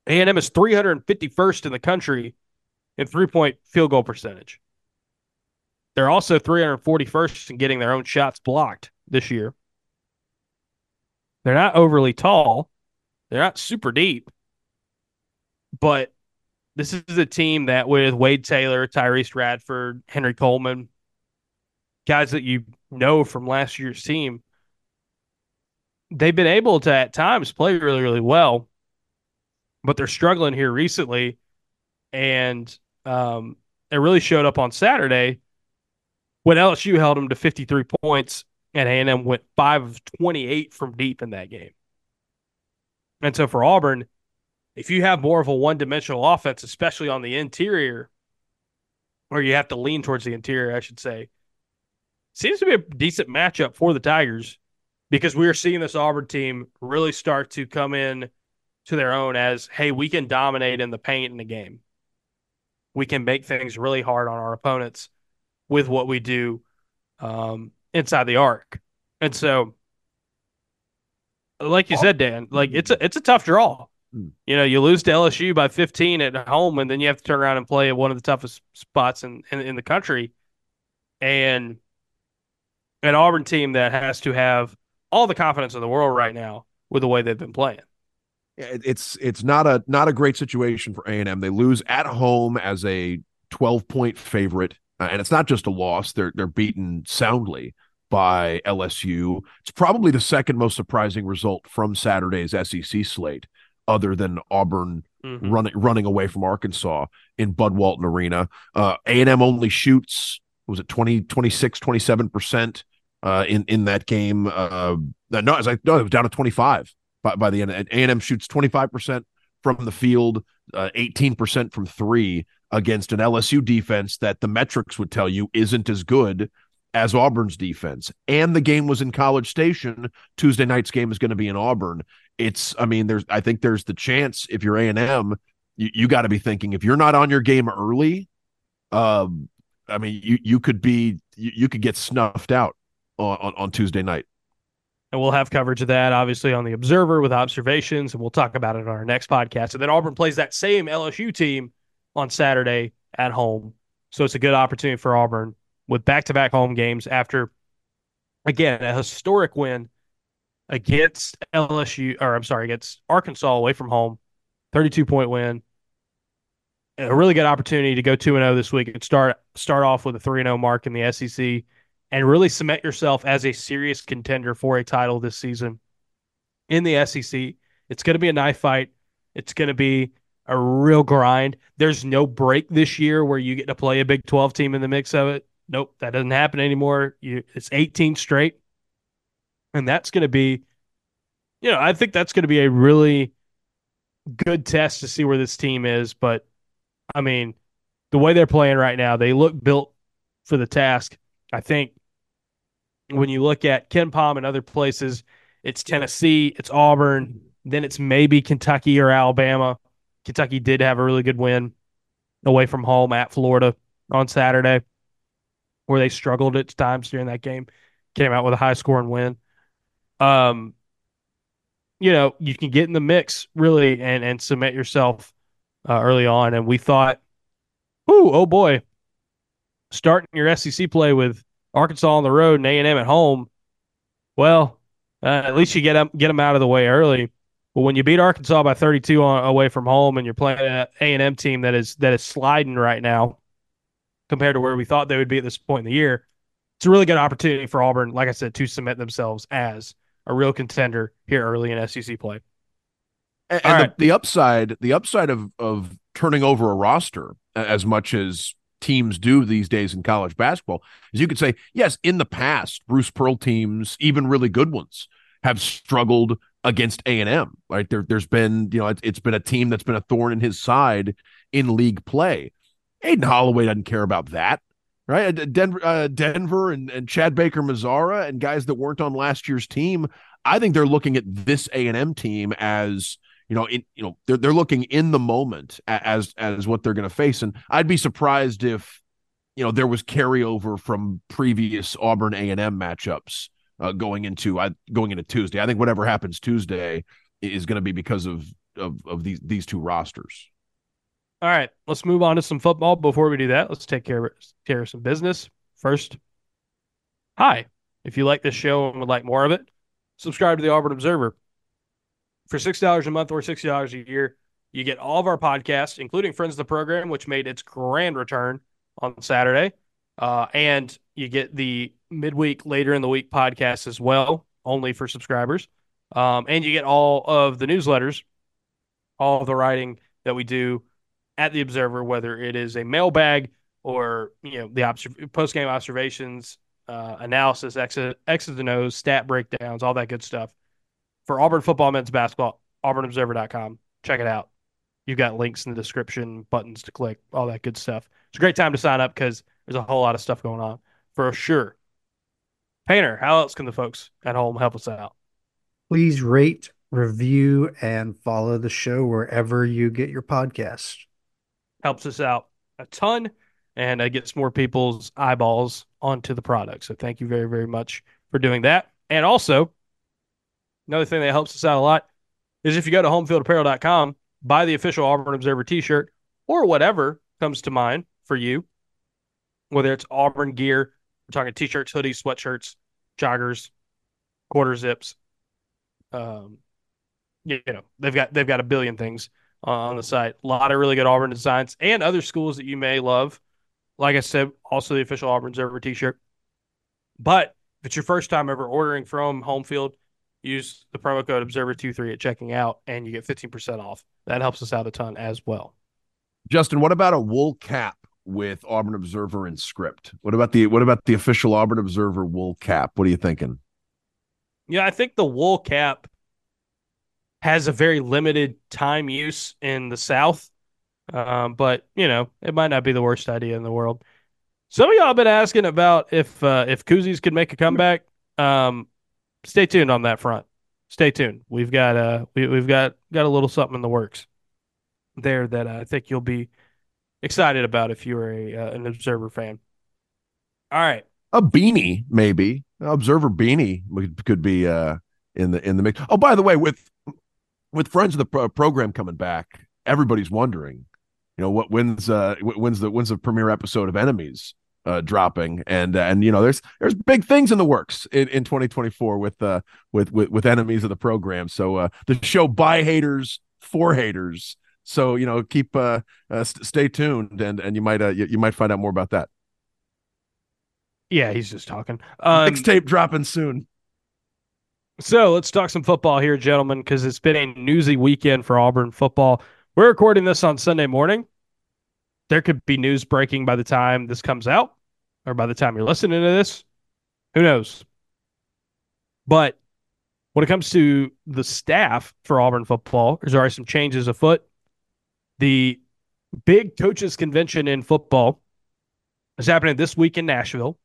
A&M is 351st in the country in three-point field goal percentage. They're also 341st in getting their own shots blocked this year. They're not overly tall. They're not super deep. But this is a team that with Wade Taylor, Tyrece Radford, Henry Coleman, guys that you know from last year's team, they've been able to at times play really, really well, but they're struggling here recently. And um, it really showed up on Saturday when LSU held them to 53 points and A&M went 5 of 28 from deep in that game. And so for Auburn, if you have more of a one-dimensional offense, especially on the interior, or you have to lean towards the interior, I should say, seems to be a decent matchup for the Tigers because we are seeing this Auburn team really start to come in to their own as, hey, we can dominate in the paint in the game. We can make things really hard on our opponents with what we do um, inside the arc. And so, like you said, Dan, like it's a it's a tough draw. Hmm. You know, you lose to LSU by 15 at home, and then you have to turn around and play at one of the toughest spots in, in, in the country. And an Auburn team that has to have all the confidence in the world right now with the way they've been playing. It's it's not a not a great situation for A and M. They lose at home as a 12 point favorite, uh, and it's not just a loss. They're they're beaten soundly by LSU. It's probably the second most surprising result from Saturday's SEC slate, other than Auburn mm-hmm. running running away from Arkansas in Bud Walton Arena. Uh, A&M only shoots was it 20 26 27% uh, in in that game uh, no as I no it was down to 25 by, by the end A&M shoots 25% from the field uh, 18% from 3 against an LSU defense that the metrics would tell you isn't as good as Auburn's defense. And the game was in College Station. Tuesday night's game is going to be in Auburn. It's, I mean, there's, I think there's the chance if you're A and M, you, you got to be thinking if you're not on your game early, um, I mean, you you could be you, you could get snuffed out on, on, on Tuesday night. And we'll have coverage of that, obviously, on the Observer with observations, and we'll talk about it on our next podcast. And then Auburn plays that same LSU team on Saturday at home. So it's a good opportunity for Auburn with back to back home games after, again, a historic win against LSU, or I'm sorry, against Arkansas away from home, 32 point win. A really good opportunity to go 2 0 this week and start start off with a 3 0 mark in the SEC and really cement yourself as a serious contender for a title this season in the SEC. It's going to be a knife fight. It's going to be a real grind. There's no break this year where you get to play a Big 12 team in the mix of it. Nope, that doesn't happen anymore. You, it's 18 straight. And that's going to be, you know, I think that's going to be a really good test to see where this team is. But I mean, the way they're playing right now, they look built for the task. I think when you look at KenPom and other places, it's Tennessee, it's Auburn, then it's maybe Kentucky or Alabama. Kentucky did have a really good win away from home at Florida on Saturday where they struggled at times during that game, came out with a high scoring win. Um, you know, you can get in the mix really and and cement yourself uh, early on. And we thought, ooh, oh boy, starting your SEC play with Arkansas on the road and A and M at home. Well, uh, at least you get them get them out of the way early. But when you beat Arkansas by 32 on, away from home, and you're playing an A and M team that is that is sliding right now compared to where we thought they would be at this point in the year, it's a really good opportunity for Auburn, like I said, to cement themselves as a real contender here early in SEC play. And, and right. the, the upside, the upside of of turning over a roster as much as teams do these days in college basketball is you could say, yes, in the past, Bruce Pearl teams, even really good ones, have struggled against A&M, right? There, there's been, you know, it, it's been a team that's been a thorn in his side in league play. Aden Holloway doesn't care about that, right? Denver, uh, Denver and, and Chad Baker Mazara and guys that weren't on last year's team. I think they're looking at this A&M team as – you know, in, you know, they're they're looking in the moment as as what they're going to face, and I'd be surprised if you know there was carryover from previous Auburn A and M matchups uh, going into uh, going into Tuesday. I think whatever happens Tuesday is going to be because of of of these these two rosters. All right, let's move on to some football. Before we do that, let's take care of, care of some business first. Hi, if you like this show and would like more of it, subscribe to the Auburn Observer for $6 a month or $60 a year, you get all of our podcasts, including Friends of the Program, which made its grand return on Saturday. Uh, and you get the midweek, later in the week podcast as well, only for subscribers. Um, and you get all of the newsletters, all of the writing that we do at the Observer, whether it is a mailbag or you know the post game observations, uh, analysis, X's, X's and O's, stat breakdowns, all that good stuff for Auburn football, men's basketball, auburnobserver.com. Check it out. You've got links in the description, buttons to click, all that good stuff. It's a great time to sign up because there's a whole lot of stuff going on for sure. Painter, how else can the folks at home help us out? Please rate, review, and follow the show wherever you get your podcast. Helps us out a ton and uh, gets more people's eyeballs onto the product. So thank you very, very much for doing that. And also, Another thing that helps us out a lot is if you go to homefieldapparel.com, buy the official Auburn Observer t shirt or whatever comes to mind for you, whether it's Auburn gear, we're talking t shirts, hoodies, sweatshirts, joggers, quarter zips. Um, you know, they've got they've got a billion things on the site. A lot of really good Auburn designs and other schools that you may love. Like I said, also the official Auburn Observer t-shirt. But if it's your first time ever ordering from Home Field, use the promo code observer23 at checking out and you get 15% off. That helps us out a ton as well. Justin what about a wool cap with auburn observer and script? What about the what about the official auburn observer wool cap? What are you thinking? Yeah i think the wool cap has a very limited time use in the south um, but you know it might not be the worst idea in the world. Some of y'all have been asking about if uh, if koozies could make a comeback. Um, stay tuned on that front. Stay tuned. We've got uh we, we've got got a little something in the works there that I think you'll be excited about if you're a uh, an observer fan. All right, a beanie maybe observer beanie could be uh in the in the mix. Oh, by the way, with with friends of the pro- program coming back, everybody's wondering, you know, what when's uh when's the when's the premiere episode of Enemies uh, dropping, and uh, and you know there's there's big things in the works in, in 2024 with uh with, with with enemies of the program. So uh, the show by haters for haters. So you know keep uh, uh st- stay tuned, and and you might uh you, you might find out more about that. Yeah, he's just talking. Um, Mixtape dropping soon. So let's talk some football here, gentlemen, because it's been a newsy weekend for Auburn football. We're recording this on Sunday morning there could be news breaking by the time this comes out or by the time you're listening to this. Who knows? But when it comes to the staff for Auburn football, there's are some changes afoot. The big coaches convention in football is happening this week in Nashville.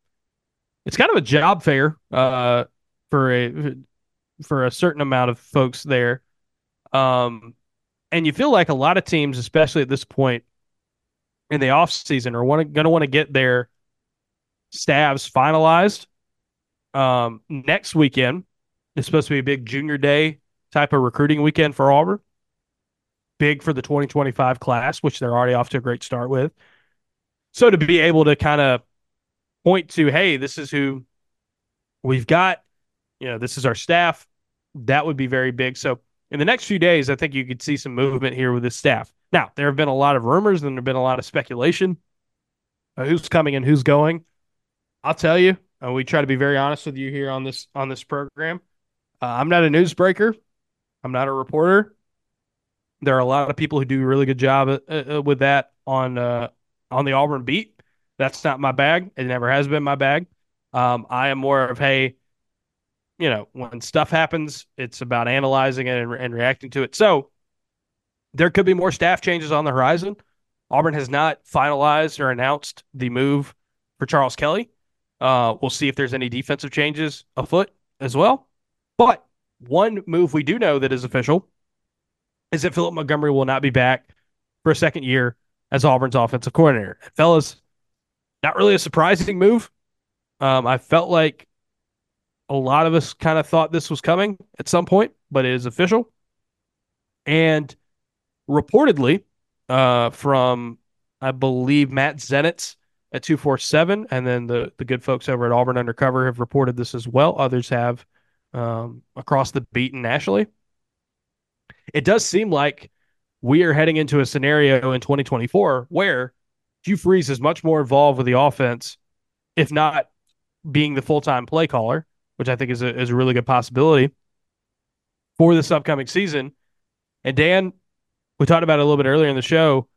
It's kind of a job fair uh, for a for a certain amount of folks there. Um, and you feel like a lot of teams, especially at this point, in the off season are going to want to get their staffs finalized. Um, next weekend is supposed to be a big junior day type of recruiting weekend for Auburn. Big for the 2025 class, which they're already off to a great start with. So to be able to kind of point to, hey, this is who we've got. You know, this is our staff. That would be very big. So in the next few days, I think you could see some movement here with this staff. Now, there have been a lot of rumors and there have been a lot of speculation who's coming and who's going. I'll tell you, uh, we try to be very honest with you here on this on this program. Uh, I'm not a newsbreaker. I'm not a reporter. There are a lot of people who do a really good job uh, uh with that on uh, on the Auburn beat. That's not my bag. It never has been my bag. Um, I am more of hey, you know, when stuff happens, it's about analyzing it and, and reacting to it. So there could be more staff changes on the horizon. Auburn has not finalized or announced the move for Charles Kelly. Uh, we'll see if there's any defensive changes afoot as well. But one move we do know that is official is that Philip Montgomery will not be back for a second year as Auburn's offensive coordinator. And fellas, not really a surprising move. Um, I felt like a lot of us kind of thought this was coming at some point, but it is official. And reportedly, uh, from I believe Matt Zenitz at 247, and then the, the good folks over at Auburn Undercover have reported this as well. Others have um, across the beat and nationally. It does seem like we are heading into a scenario in 2024 where Hugh Freeze is much more involved with the offense, if not being the full time play caller, which I think is a, is a really good possibility for this upcoming season. And Dan, we talked about it a little bit earlier in the show.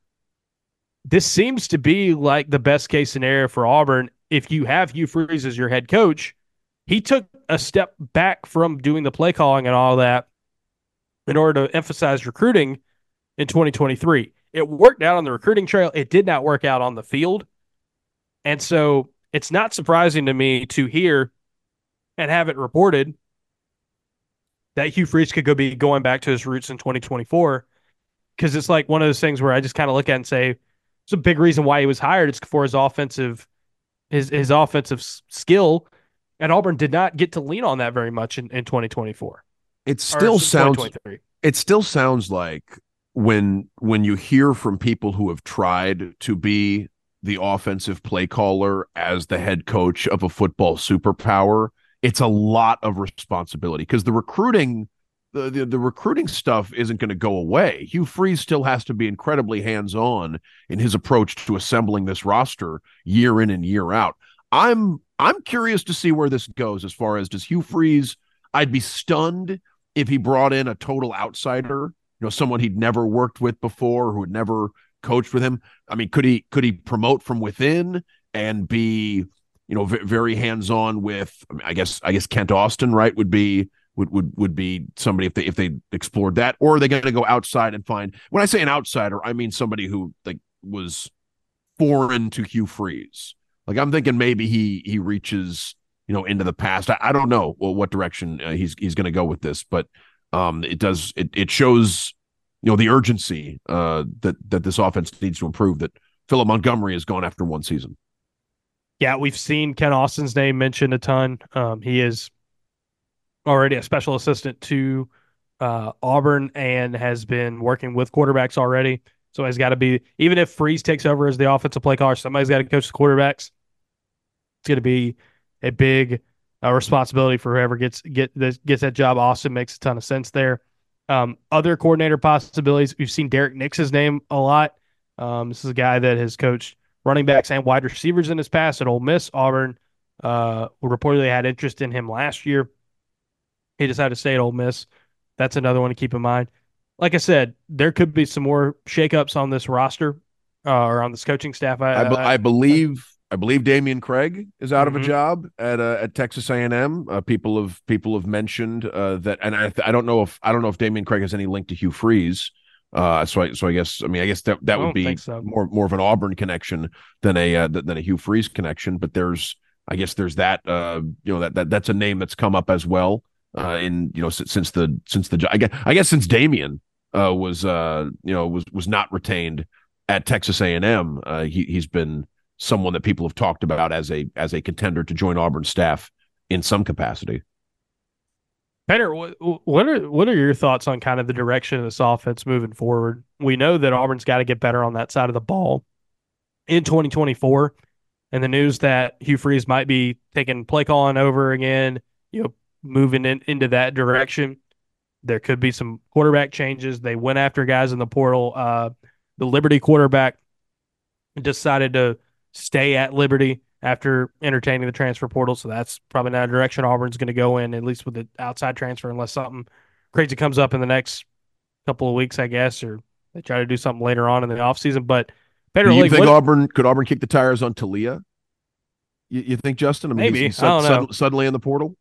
This seems to be like the best case scenario for Auburn. If you have Hugh Freeze as your head coach, he took a step back from doing the play calling and all that in order to emphasize recruiting in 2023. It worked out on the recruiting trail. It did not work out on the field. And so it's not surprising to me to hear and have it reported that Hugh Freeze could go be going back to his roots in 2024 because it's like one of those things where I just kind of look at and say it's a big reason why he was hired. It's for his offensive his his offensive skill, and Auburn did not get to lean on that very much in, in 2024. It still sounds it still sounds like when when you hear from people who have tried to be the offensive play caller as the head coach of a football superpower, it's a lot of responsibility because the recruiting the, the, the recruiting stuff isn't going to go away. Hugh Freeze still has to be incredibly hands on in his approach to assembling this roster year in and year out. I'm I'm curious to see where this goes as far as does Hugh Freeze. I'd be stunned if he brought in a total outsider, you know, someone he'd never worked with before, who had never coached with him. I mean, could he could he promote from within and be, you know, v- very hands on with? I guess I guess Kent Austin, right, would be would would would be somebody if they if they explored that, or are they going to go outside and find? When I say an outsider, I mean somebody who like was foreign to Hugh Freeze. Like I'm thinking maybe he he reaches you know into the past. I, I don't know what direction uh, he's he's going to go with this, but um, it does it it shows you know the urgency uh, that that this offense needs to improve. That Philip Montgomery has gone after one season. Yeah, we've seen Kent Austin's name mentioned a ton. Um, he is already a special assistant to uh, Auburn and has been working with quarterbacks already. So he's got to be even if Freeze takes over as the offensive play caller, somebody's got to coach the quarterbacks. It's going to be a big uh, responsibility for whoever gets get this, gets that job. Austin makes a ton of sense there. Um, other coordinator possibilities. We've seen Derrick Nix's name a lot. Um, this is a guy that has coached running backs and wide receivers in his past at Ole Miss. Auburn uh, reportedly had interest in him last year. He decided to stay at Ole Miss. That's another one to keep in mind. Like I said, there could be some more shakeups on this roster uh, or on this coaching staff. I, I, be- I believe I believe Dameyune Craig is out mm-hmm. of a mm-hmm. job at uh, at Texas A and M. Uh, people have people have mentioned uh, that, and I I don't know if I don't know if Dameyune Craig has any link to Hugh Freeze. Uh, so I so I guess I mean I guess that that would be so. more more of an Auburn connection than a uh, than a Hugh Freeze connection. But there's I guess there's that uh, you know that that that's a name that's come up as well uh, in you know since, since the since the I guess I guess since Dameyune uh, was uh, you know was was not retained at Texas A and M, uh, he he's been someone that people have talked about as a as a contender to join Auburn staff in some capacity. Painter, what are what are your thoughts on kind of the direction of this offense moving forward? We know that Auburn's got to get better on that side of the ball in 2024. and the news that Hugh Freeze might be taking play calling over again, you know, moving in, into that direction. There could be some quarterback changes. They went after guys in the portal. Uh, the Liberty quarterback decided to stay at Liberty after entertaining the transfer portal. So that's probably not a direction Auburn's going to go in, at least with the outside transfer, unless something crazy comes up in the next couple of weeks, I guess, or they try to do something later on in the offseason. But better do you think what, Auburn could Auburn kick the tires on Taulia? You, you think Justin? I mean, maybe he's, he's sud- suddenly in the portal.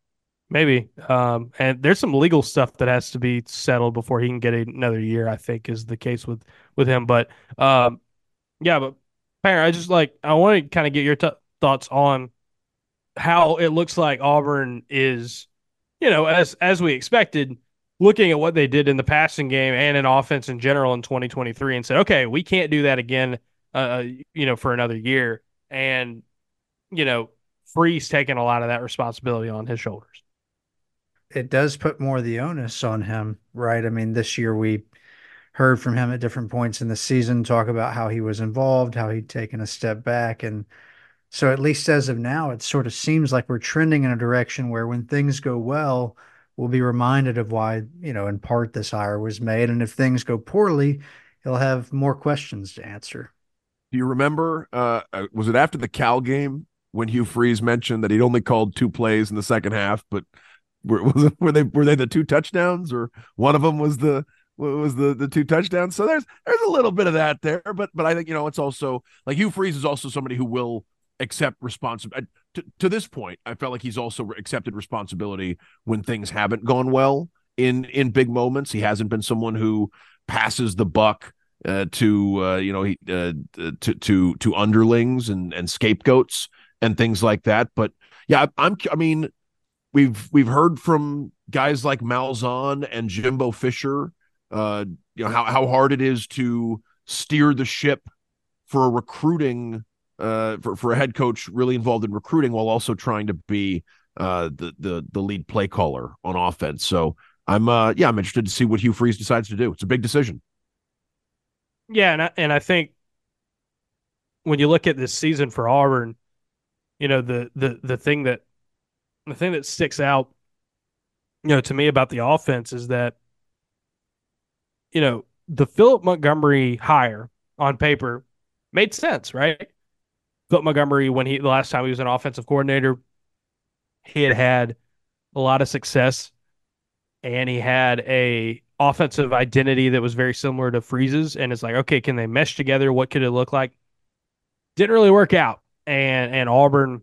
Maybe. Um, and there's some legal stuff that has to be settled before he can get another year. I think is the case with with him. But um, yeah, but Painter, I just like I want to kind of get your t- thoughts on how it looks like Auburn is, you know, as as we expected, looking at what they did in the passing game and in offense in general in 2023, and said, okay, we can't do that again, uh, uh, you know, for another year, and you know, Freeze taking a lot of that responsibility on his shoulders. It does put more of the onus on him, right? I mean, this year we heard from him at different points in the season talk about how he was involved, how he'd taken a step back, and so at least as of now, it sort of seems like we're trending in a direction where when things go well, we'll be reminded of why, you know, in part this hire was made. And if things go poorly, he'll have more questions to answer. Do you remember? Uh, uh was it after the Cal game when Hugh Freeze mentioned that he'd only called two plays in the second half, but were, was, were they were they the two touchdowns or one of them was the was the the two touchdowns? So there's there's a little bit of that there, but but I think you know it's also like Hugh Freeze is also somebody who will accept responsibility. Uh, to, to this point, I felt like he's also accepted responsibility when things haven't gone well in in big moments. He hasn't been someone who passes the buck uh, to uh, you know he, uh, to to to underlings and and scapegoats and things like that. But yeah, I'm I mean we've we've heard from guys like Malzahn and Jimbo Fisher, uh, you know how how hard it is to steer the ship for a recruiting uh, for for a head coach really involved in recruiting while also trying to be uh, the the the lead play caller on offense. So I'm uh, yeah I'm interested to see what Hugh Freeze decides to do. It's a big decision. Yeah, and I, and I think when you look at this season for Auburn, you know the the the thing that the thing that sticks out, you know, to me about the offense is that you know the Philip Montgomery hire on paper made sense, right? Philip Montgomery, when he the last time he was an offensive coordinator, he had had a lot of success, and he had a offensive identity that was very similar to Freeze's. And it's like, okay, can they mesh together? What could it look like? Didn't really work out, and and Auburn,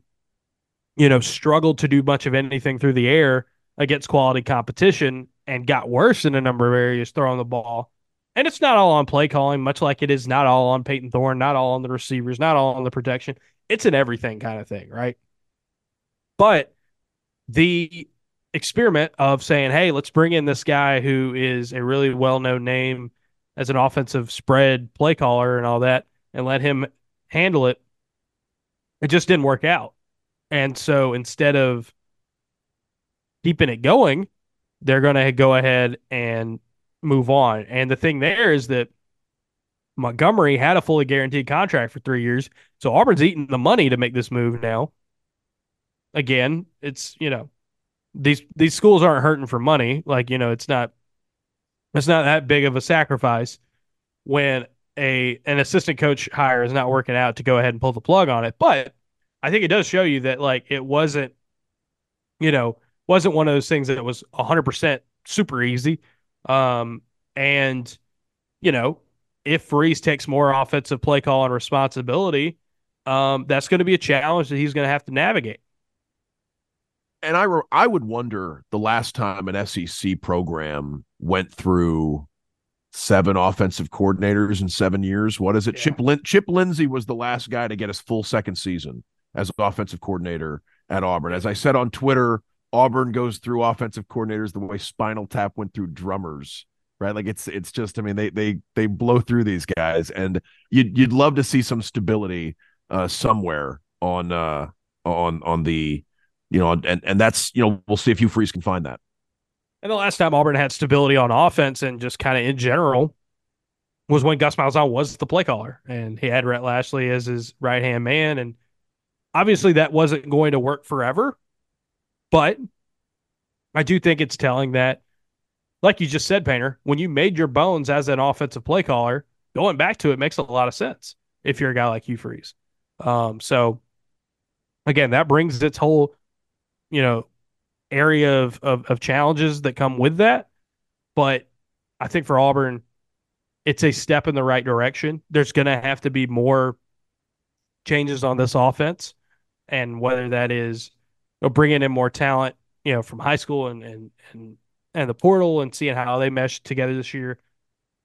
you know, struggled to do much of anything through the air against quality competition, and got worse in a number of areas throwing the ball. And it's not all on play calling, much like it is not all on Payton Thorne, not all on the receivers, not all on the protection. It's an everything kind of thing, right? But the experiment of saying, hey, let's bring in this guy who is a really well known name as an offensive spread play caller and all that, and let him handle it, it just didn't work out. And so instead of keeping it going, they're going to go ahead and move on. And the thing there is that Montgomery had a fully guaranteed contract for three years. So Auburn's eating the money to make this move now. Again, it's, you know, these these schools aren't hurting for money. Like, you know, it's not it's not that big of a sacrifice when a an assistant coach hire is not working out to go ahead and pull the plug on it. But I think it does show you that like it wasn't, you know, wasn't one of those things that was hundred percent super easy. Um, and, you know, if Freeze takes more offensive play call and responsibility, um, that's going to be a challenge that he's going to have to navigate. And I, re- I would wonder the last time an SEC program went through seven offensive coordinators in seven years. What is it? Yeah. Chip Lin- Chip Lindsey was the last guy to get his full second season as offensive coordinator at Auburn. As I said on Twitter, Auburn goes through offensive coordinators the way Spinal Tap went through drummers, right? Like it's it's just I mean they they they blow through these guys, and you'd you'd love to see some stability uh, somewhere on uh, on on the you know and and that's you know we'll see if Hugh Freeze can find that. And the last time Auburn had stability on offense and just kind of in general was when Gus Malzahn was the play caller and he had Rhett Lashlee as his right hand man and Obviously, that wasn't going to work forever, but I do think it's telling that, like you just said, Painter, when you made your bones as an offensive play caller, going back to it makes a lot of sense if you're a guy like Hugh Freeze. Um, so again, that brings its whole, you know, area of, of, of challenges that come with that. But I think for Auburn, it's a step in the right direction. There's going to have to be more changes on this offense, and whether that is you know, bringing in more talent, you know, from high school and and and and the portal, and seeing how they mesh together this year.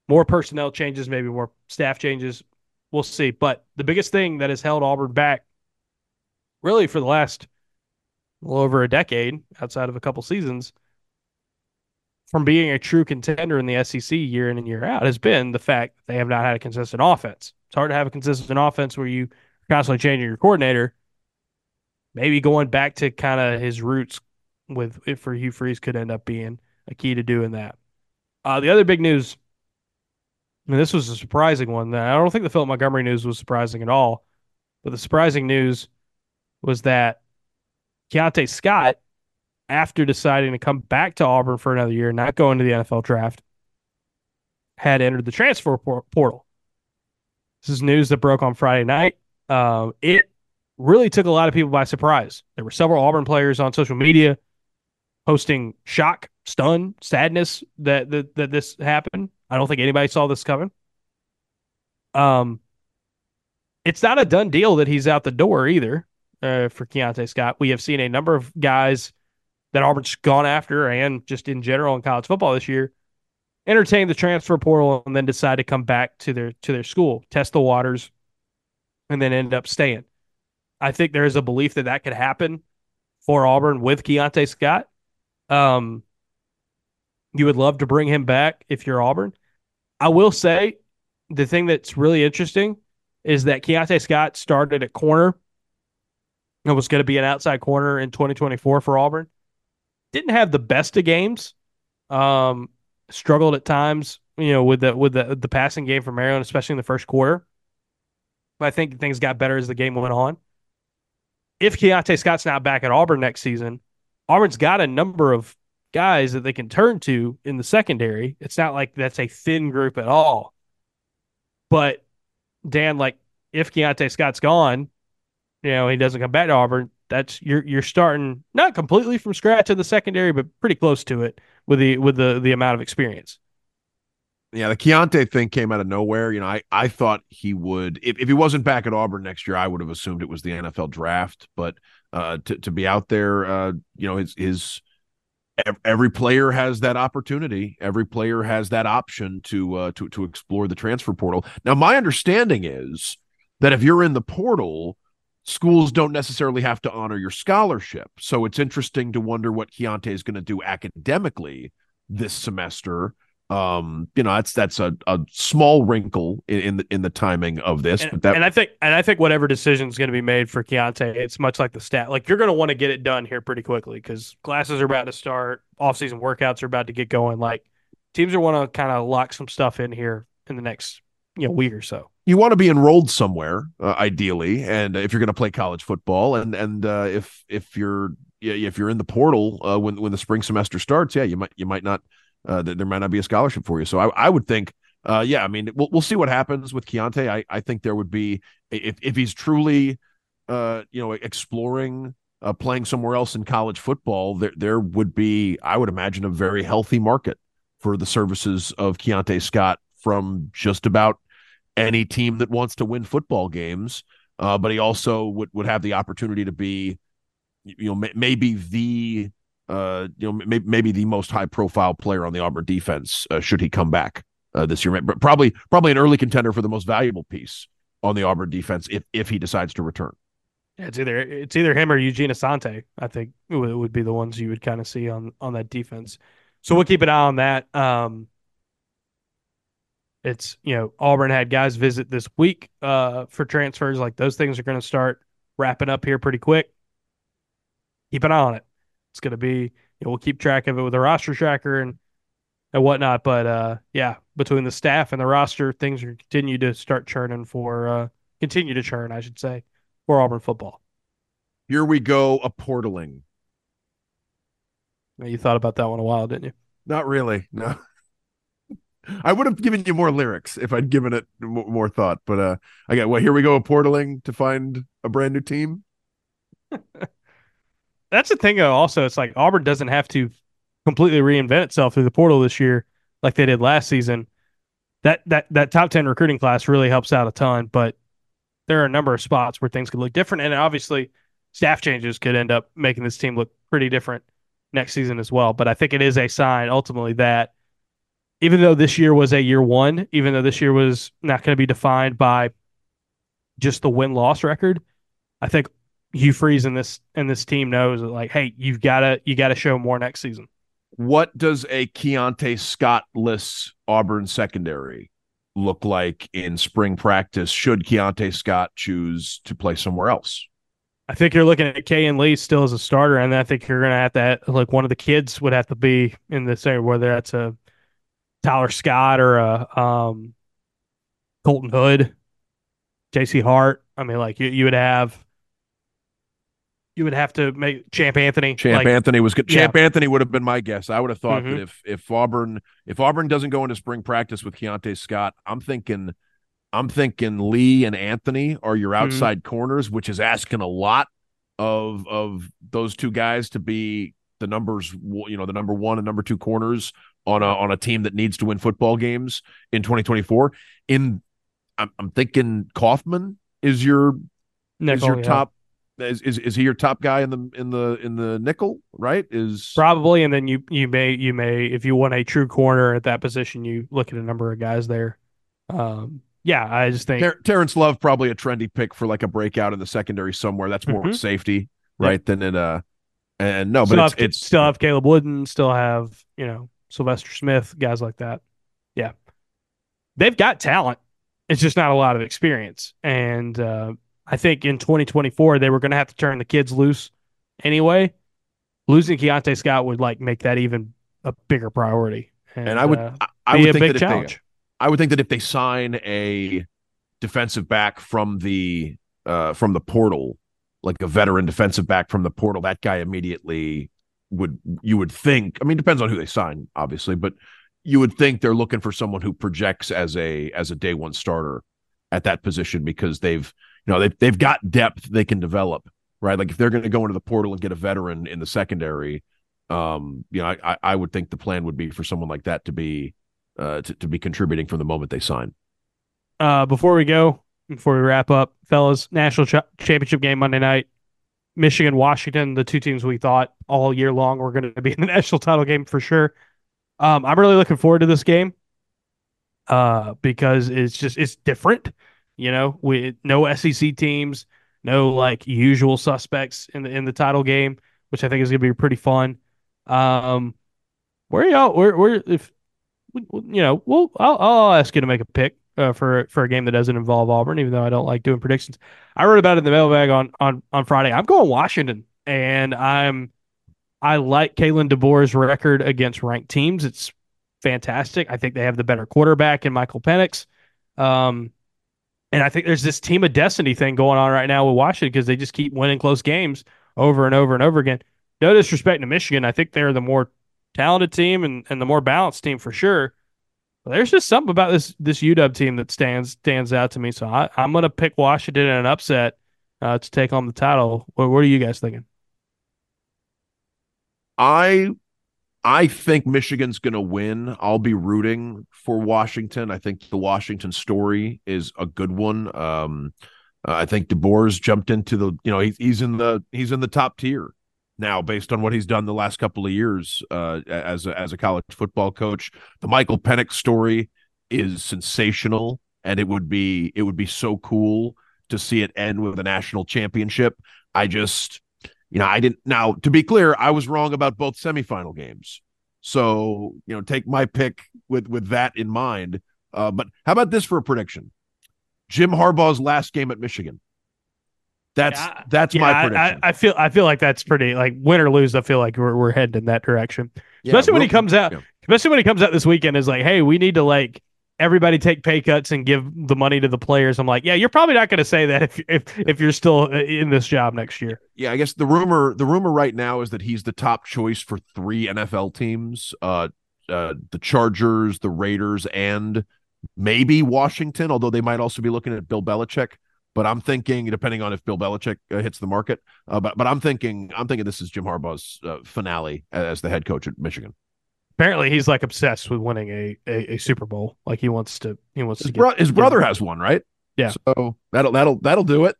More personnel changes, maybe more staff changes. We'll see. But the biggest thing that has held Auburn back, really, for the last well over a decade, outside of a couple seasons, from being a true contender in the SEC year in and year out has been the fact that they have not had a consistent offense. It's hard to have a consistent offense where you constantly changing your coordinator. Maybe going back to kind of his roots with if for Hugh Freeze could end up being a key to doing that. Uh, the other big news, and this was a surprising one. I don't think the Philip Montgomery news was surprising at all, but the surprising news was that Keionte Scott after deciding to come back to Auburn for another year, not going to the NFL draft, had entered the transfer portal. This is news that broke on Friday night. Uh, it really took a lot of people by surprise. There were several Auburn players on social media posting shock, stun, sadness that, that that this happened. I don't think anybody saw this coming. Um, it's not a done deal that he's out the door either uh, for Keionte Scott. We have seen a number of guys that Auburn's gone after and just in general in college football this year, entertain the transfer portal and then decide to come back to their to their school, test the waters, and then end up staying. I think there is a belief that that could happen for Auburn with Keionte Scott. Um, you would love to bring him back if you're Auburn. I will say the thing that's really interesting is that Keionte Scott started at corner and was going to be an outside corner in 2024 for Auburn didn't have the best of games. Um, struggled at times, you know, with the with the the passing game for Maryland, especially in the first quarter. But I think things got better as the game went on. If Keionte Scott's not back at Auburn next season, Auburn's got a number of guys that they can turn to in the secondary. It's not like that's a thin group at all. But Dan, like if Keionte Scott's gone, you know, he doesn't come back to Auburn, that's you're you're starting not completely from scratch in the secondary, but pretty close to it with the with the the amount of experience. Yeah, the Keionte thing came out of nowhere. You know, I, I thought he would if, if he wasn't back at Auburn next year, I would have assumed it was the NFL draft. But uh, to to be out there, uh, you know, his his every player has that opportunity. Every player has that option to uh, to to explore the transfer portal. Now, my understanding is that if you're in the portal, schools don't necessarily have to honor your scholarship. So it's interesting to wonder what Keionte is going to do academically this semester. Um, you know, that's that's a, a small wrinkle in, in the in the timing of this. And, but that, and I think and I think whatever decision is going to be made for Keionte, it's much like the stat. Like you're going to want to get it done here pretty quickly because classes are about to start, off-season workouts are about to get going. Like teams are want to kind of lock some stuff in here in the next you know week or so you want to be enrolled somewhere uh, ideally and if you're going to play college football and and uh, if if you're if you're in the portal uh, when when the spring semester starts yeah you might you might not uh, there might not be a scholarship for you so i, I would think uh, yeah i mean we'll, we'll see what happens with Keionte I, I think there would be if if he's truly uh, you know exploring uh, playing somewhere else in college football there there would be i would imagine a very healthy market for the services of Keionte Scott from just about any team that wants to win football games. Uh, but he also would, would have the opportunity to be, you know, maybe the, uh, you know, maybe, maybe the most high profile player on the Auburn defense uh, should he come back uh, this year. But probably, probably an early contender for the most valuable piece on the Auburn defense if if he decides to return. Yeah, it's either it's either him or Eugene Asante. I think would, would be the ones you would kind of see on on that defense. So we'll keep an eye on that. Um, it's you know Auburn had guys visit this week uh, for transfers. Like those things are going to start wrapping up here pretty quick. Keep an eye on it. It's going to be you know, we'll keep track of it with a roster tracker and and whatnot. But uh, yeah, between the staff and the roster, things are continue to start churning for uh, continue to churn, I should say, for Auburn football. Here we go, a portaling. You thought about that one a while, didn't you? Not really. No. I would have given you more lyrics if I'd given it more thought, but uh, I got well. Here we go, a portaling to find a brand new team. That's the thing. Also, it's like Auburn doesn't have to completely reinvent itself through the portal this year, like they did last season. That that that top ten recruiting class really helps out a ton, but there are a number of spots where things could look different, and obviously, staff changes could end up making this team look pretty different next season as well. But I think it is a sign ultimately that even though this year was a year one, even though this year was not going to be defined by just the win loss record, I think Hugh Freeze and this and this team knows that like, hey, you've gotta you gotta show more next season. What does a Keionte Scott-less Auburn secondary look like in spring practice? Should Keionte Scott choose to play somewhere else? I think you're looking at Kayin Lee still as a starter, and I think you're going to have to like one of the kids would have to be in the same whether that's a Tyler Scott or a um, Colton Hood, J.C. Hart. I mean, like you, you would have you would have to make Champ Anthony. Champ like, Anthony was good. Champ yeah. Anthony would have been my guess. I would have thought mm-hmm. that if if Auburn if Auburn doesn't go into spring practice with Keionte Scott, I'm thinking I'm thinking Lee and Anthony are your Mm-hmm. outside corners, which is asking a lot of of those two guys to be the numbers, you know, the number one and number two corners on a on a team that needs to win football games in 2024. In I'm, I'm thinking Kaufman is your nickel, is your yeah. top is, is is he your top guy in the in the in the nickel right is probably, and then you you may you may if you want a true corner at that position, you look at a number of guys there. Um, yeah, I just think Ter- Terrence Love probably a trendy pick for like a breakout in the secondary somewhere. That's more Mhm. safety, right? Than in a and no, but still it's, have, it's still have Caleb Wooden, still have you know Sylvester Smith, guys like that. Yeah, they've got talent. It's just not a lot of experience, and uh, I think in 2024 they were going to have to turn the kids loose anyway. Losing Keionte Scott would like make that even a bigger priority, and, and I would uh, I, would a think big that if they, challenge. I would think that if they sign a defensive back from the uh from the portal, like a veteran defensive back from the portal, that guy immediately would you would think. I mean, depends on who they sign, obviously, but you would think they're looking for someone who projects as a as a day one starter at that position because they've you know they've they've got depth they can develop right. Like if they're going to go into the portal and get a veteran in the secondary, um, you know, I I would think the plan would be for someone like that to be uh to, to be contributing from the moment they sign. Uh, before we go, before we wrap up, fellas, national ch- championship game Monday night, Michigan, Washington, the two teams we thought all year long were going to be in the national title game for sure. Um, I'm really looking forward to this game, uh, because it's just it's different. You know, with no SEC teams, no like usual suspects in the in the title game, which I think is going to be pretty fun. Um, where y'all? Where where if you know, well, I'll, I'll ask you to make a pick uh, for for a game that doesn't involve Auburn, even though I don't like doing predictions. I wrote about it in the mailbag on on on Friday. I'm going Washington, and I'm I like Kalen DeBoer's record against ranked teams. It's fantastic. I think they have the better quarterback in Michael Penix. Um, and I think there's this team of destiny thing going on right now with Washington because they just keep winning close games over and over and over again. No disrespect to Michigan. I think they're the more talented team and, and the more balanced team for sure. But there's just something about this this UW team that stands stands out to me. So I, I'm going to pick Washington in an upset uh, to take on the title. What, what are you guys thinking? I I think Michigan's going to win. I'll be rooting for Washington. I think the Washington story is a good one. Um, uh, I think DeBoer's jumped into the you know he, he's in the he's in the top tier now based on what he's done the last couple of years uh, as a, as a college football coach. The Michael Penix story is sensational, and it would be it would be so cool to see it end with a national championship. I just you know, I didn't. Now, to be clear, I was wrong about both semifinal games. So, you know, take my pick with with that in mind. Uh, but how about this for a prediction? Jim Harbaugh's last game at Michigan. That's Yeah, that's Yeah, my I, prediction. I, I feel I feel like that's pretty like win or lose. I feel like we're we're heading in that direction. Yeah, especially when he comes out. yeah. Especially when he comes out this weekend is like, hey, we need to like everybody take pay cuts and give the money to the players. I'm like, yeah, you're probably not going to say that if if if you're still uh, in this job next year. Yeah, I guess the rumor the rumor right now is that he's the top choice for three NFL teams: uh, uh, the Chargers, the Raiders, and maybe Washington. Although they might also be looking at Bill Belichick. But I'm thinking, depending on if Bill Belichick uh, hits the market, uh, but but I'm thinking I'm thinking this is Jim Harbaugh's uh, finale as the head coach at Michigan. Apparently, he's like obsessed with winning a, a, a Super Bowl. Like he wants to he wants his, to. Bro- get, his brother has one, right? Yeah. So that'll that'll that'll do it.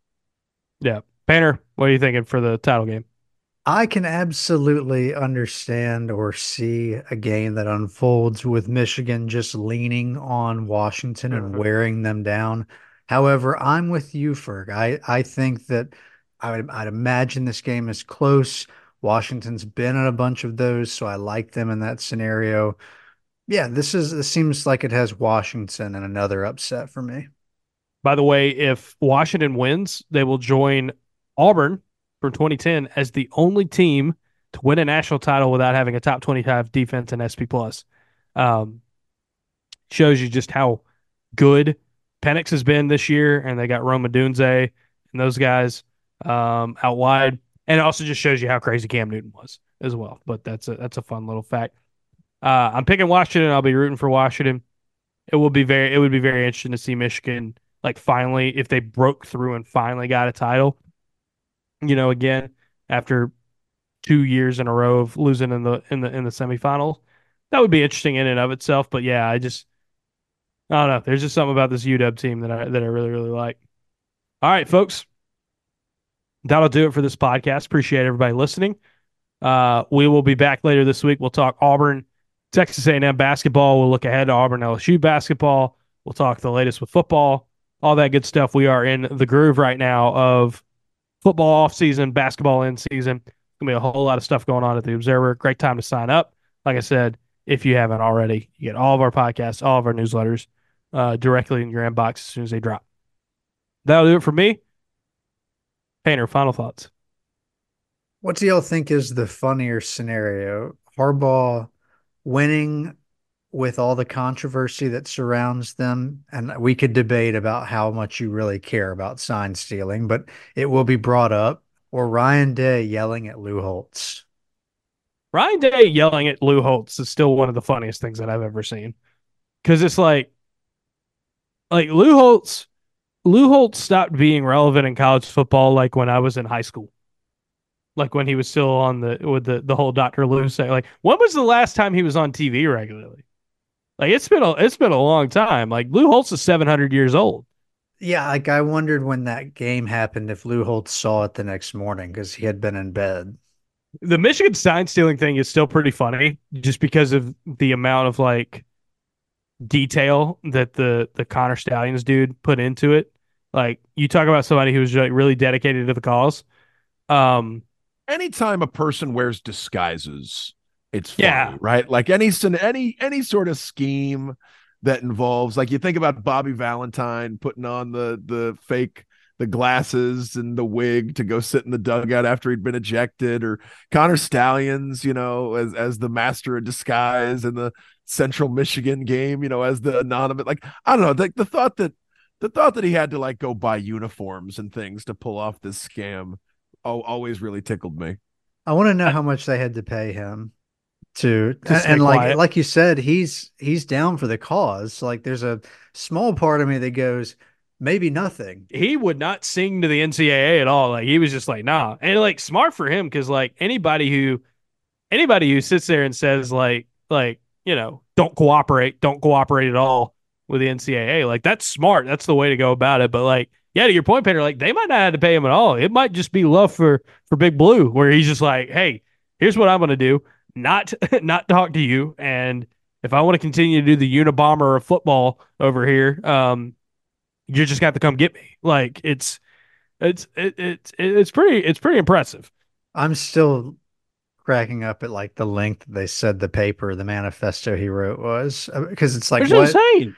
Yeah, Painter, what are you thinking for the title game? I can absolutely understand or see a game that unfolds with Michigan just leaning on Washington and Mhm. wearing them down. However, I'm with you, Ferg. I, I think that I would, I'd imagine this game is close. Washington's been in a bunch of those, so I like them in that scenario. Yeah, this is this seems like it has Washington and another upset for me. By the way, if Washington wins, they will join Auburn from 2010 as the only team to win a national title without having a top 25 defense in SP plus. Um, shows you just how good Penix has been this year, and they got Rome Odunze and those guys um, out wide, and it also just shows you how crazy Cam Newton was as well. But that's a that's a fun little fact. Uh, I'm picking Washington. I'll be rooting for Washington. It will be very it would be very interesting to see Michigan like finally if they broke through and finally got a title. You know, again after two years in a row of losing in the in the in the semifinals, that would be interesting in and of itself. But yeah, I just I don't know. There's just something about this UW team that I that I really really like. All right, folks, that'll do it for this podcast. Appreciate everybody listening. Uh, we will be back later this week. We'll talk Auburn, Texas A&M basketball. We'll look ahead to Auburn LSU basketball. We'll talk the latest with football, all that good stuff. We are in the groove right now of football off season, basketball in season. Gonna be a whole lot of stuff going on at the Observer. Great time to sign up. Like I said, if you haven't already, you get all of our podcasts, all of our newsletters uh, directly in your inbox as soon as they drop. That'll do it for me. Painter, final thoughts. What do y'all think is the funnier scenario? Harbaugh winning with all the controversy that surrounds them, and we could debate about how much you really care about sign stealing, but it will be brought up, or Ryan Day yelling at Lou Holtz. Ryan Day yelling at Lou Holtz is still one of the funniest things that I've ever seen. Cause it's like like Lou Holtz Lou Holtz stopped being relevant in college football like when I was in high school. Like when he was still on the with the, the whole Dr. Lou say like when was the last time he was on TV regularly? Like it's been a it's been a long time. Like Lou Holtz is seven hundred years old. Yeah, like I wondered when that game happened if Lou Holtz saw it the next morning because he had been in bed. the Michigan sign stealing thing is still pretty funny just because of the amount of like detail that the the Connor Stalions dude put into it. Like you talk about somebody who's like really dedicated to the cause. Um Anytime a person wears disguises, it's funny, Yeah. right? Like any any any sort of scheme that involves like you think about Bobby Valentine putting on the the fake the glasses and the wig to go sit in the dugout after he'd been ejected or Connor Stalions, you know, as as the master of disguise in the Central Michigan game, you know, as the anonymous like I don't know, like the thought that the thought that he had to like go buy uniforms and things to pull off this scam oh, always really tickled me. I want to know how much they had to pay him to, To and, and like quiet. like you said, he's he's down for the cause. Like there's a small part of me that goes, maybe nothing. he would not sing to the NCAA at all. Like he was just like, nah. And like smart for him because like anybody who anybody who sits there and says like like, you know, don't cooperate, don't cooperate at all with the NCAA, like that's smart. That's the way to go about it. But like, yeah, to your point, Peter, like they might not have to pay him at all. It might just be love for for Big Blue, where he's just like, hey, here's what I'm gonna do. Not not talk to you. And if I want to continue to do the Unabomber of football over here, um, you're just got to come get me. Like it's it's it, it's it's pretty it's pretty impressive. I'm still cracking up at like the length they said the paper, the manifesto he wrote was because it's like it's what insane.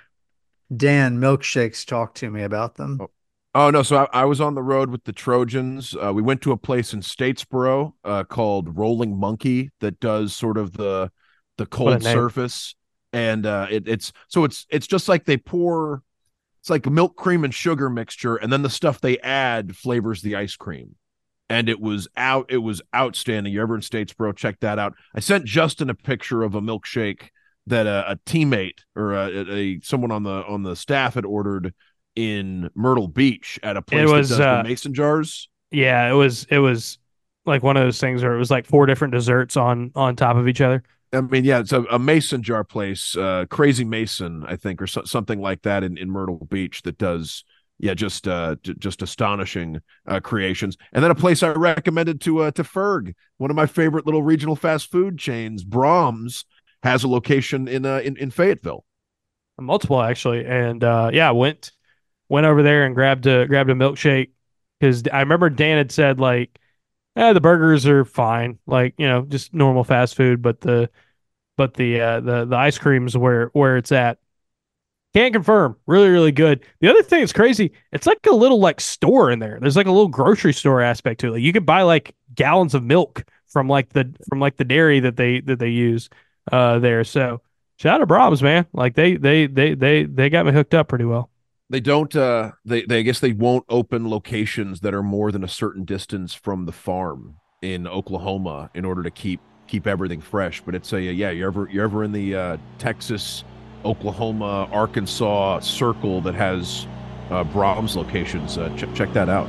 Dan milkshakes talk to me about them. Oh. Oh no! So I, I was on the road with the Trojans. Uh, we went to a place in Statesboro uh, called Rolling Monkey that does sort of the the What a cold name. surface and uh, it, it's so it's it's just like they pour it's like milk cream and sugar mixture and then the stuff they add flavors the ice cream. And it was out it was outstanding. You're ever in statesboro check that out. I sent justin a picture of a milkshake that a, a teammate or a, a, someone on the on the staff had ordered in myrtle beach at a place it was, that does uh, the mason jars. Yeah, it was it was like one of those things where it was like four different desserts on on top of each other. I mean, yeah, it's a, a mason jar place, uh, Crazy Mason, I think, or so, something like that in, in Myrtle Beach that does, yeah, just uh, just astonishing uh, creations. And then a place I recommended to uh, to Ferg, one of my favorite little regional fast food chains, Braum's, has a location in uh, in, in Fayetteville. multiple actually and uh yeah went went over there and grabbed a grabbed a milkshake because i remember dan had said like eh, the burgers are fine like you know just normal fast food but the but the uh the the ice cream's where where it's at. Can't confirm. Really really good. The other thing that's crazy it's like a little like store in there. There's like a little grocery store aspect to it. Like you could buy like gallons of milk from like the from like the dairy that they that they use uh there. So shout out to Braum's, man. Like they they they they they got me hooked up pretty well. They don't. Uh, they they I guess they won't open locations that are more than a certain distance from the farm in Oklahoma in order to keep keep everything fresh. But it's a yeah. You're ever you're ever in the uh, Texas, Oklahoma, Arkansas circle that has uh, Braum's locations. Uh, ch- check that out.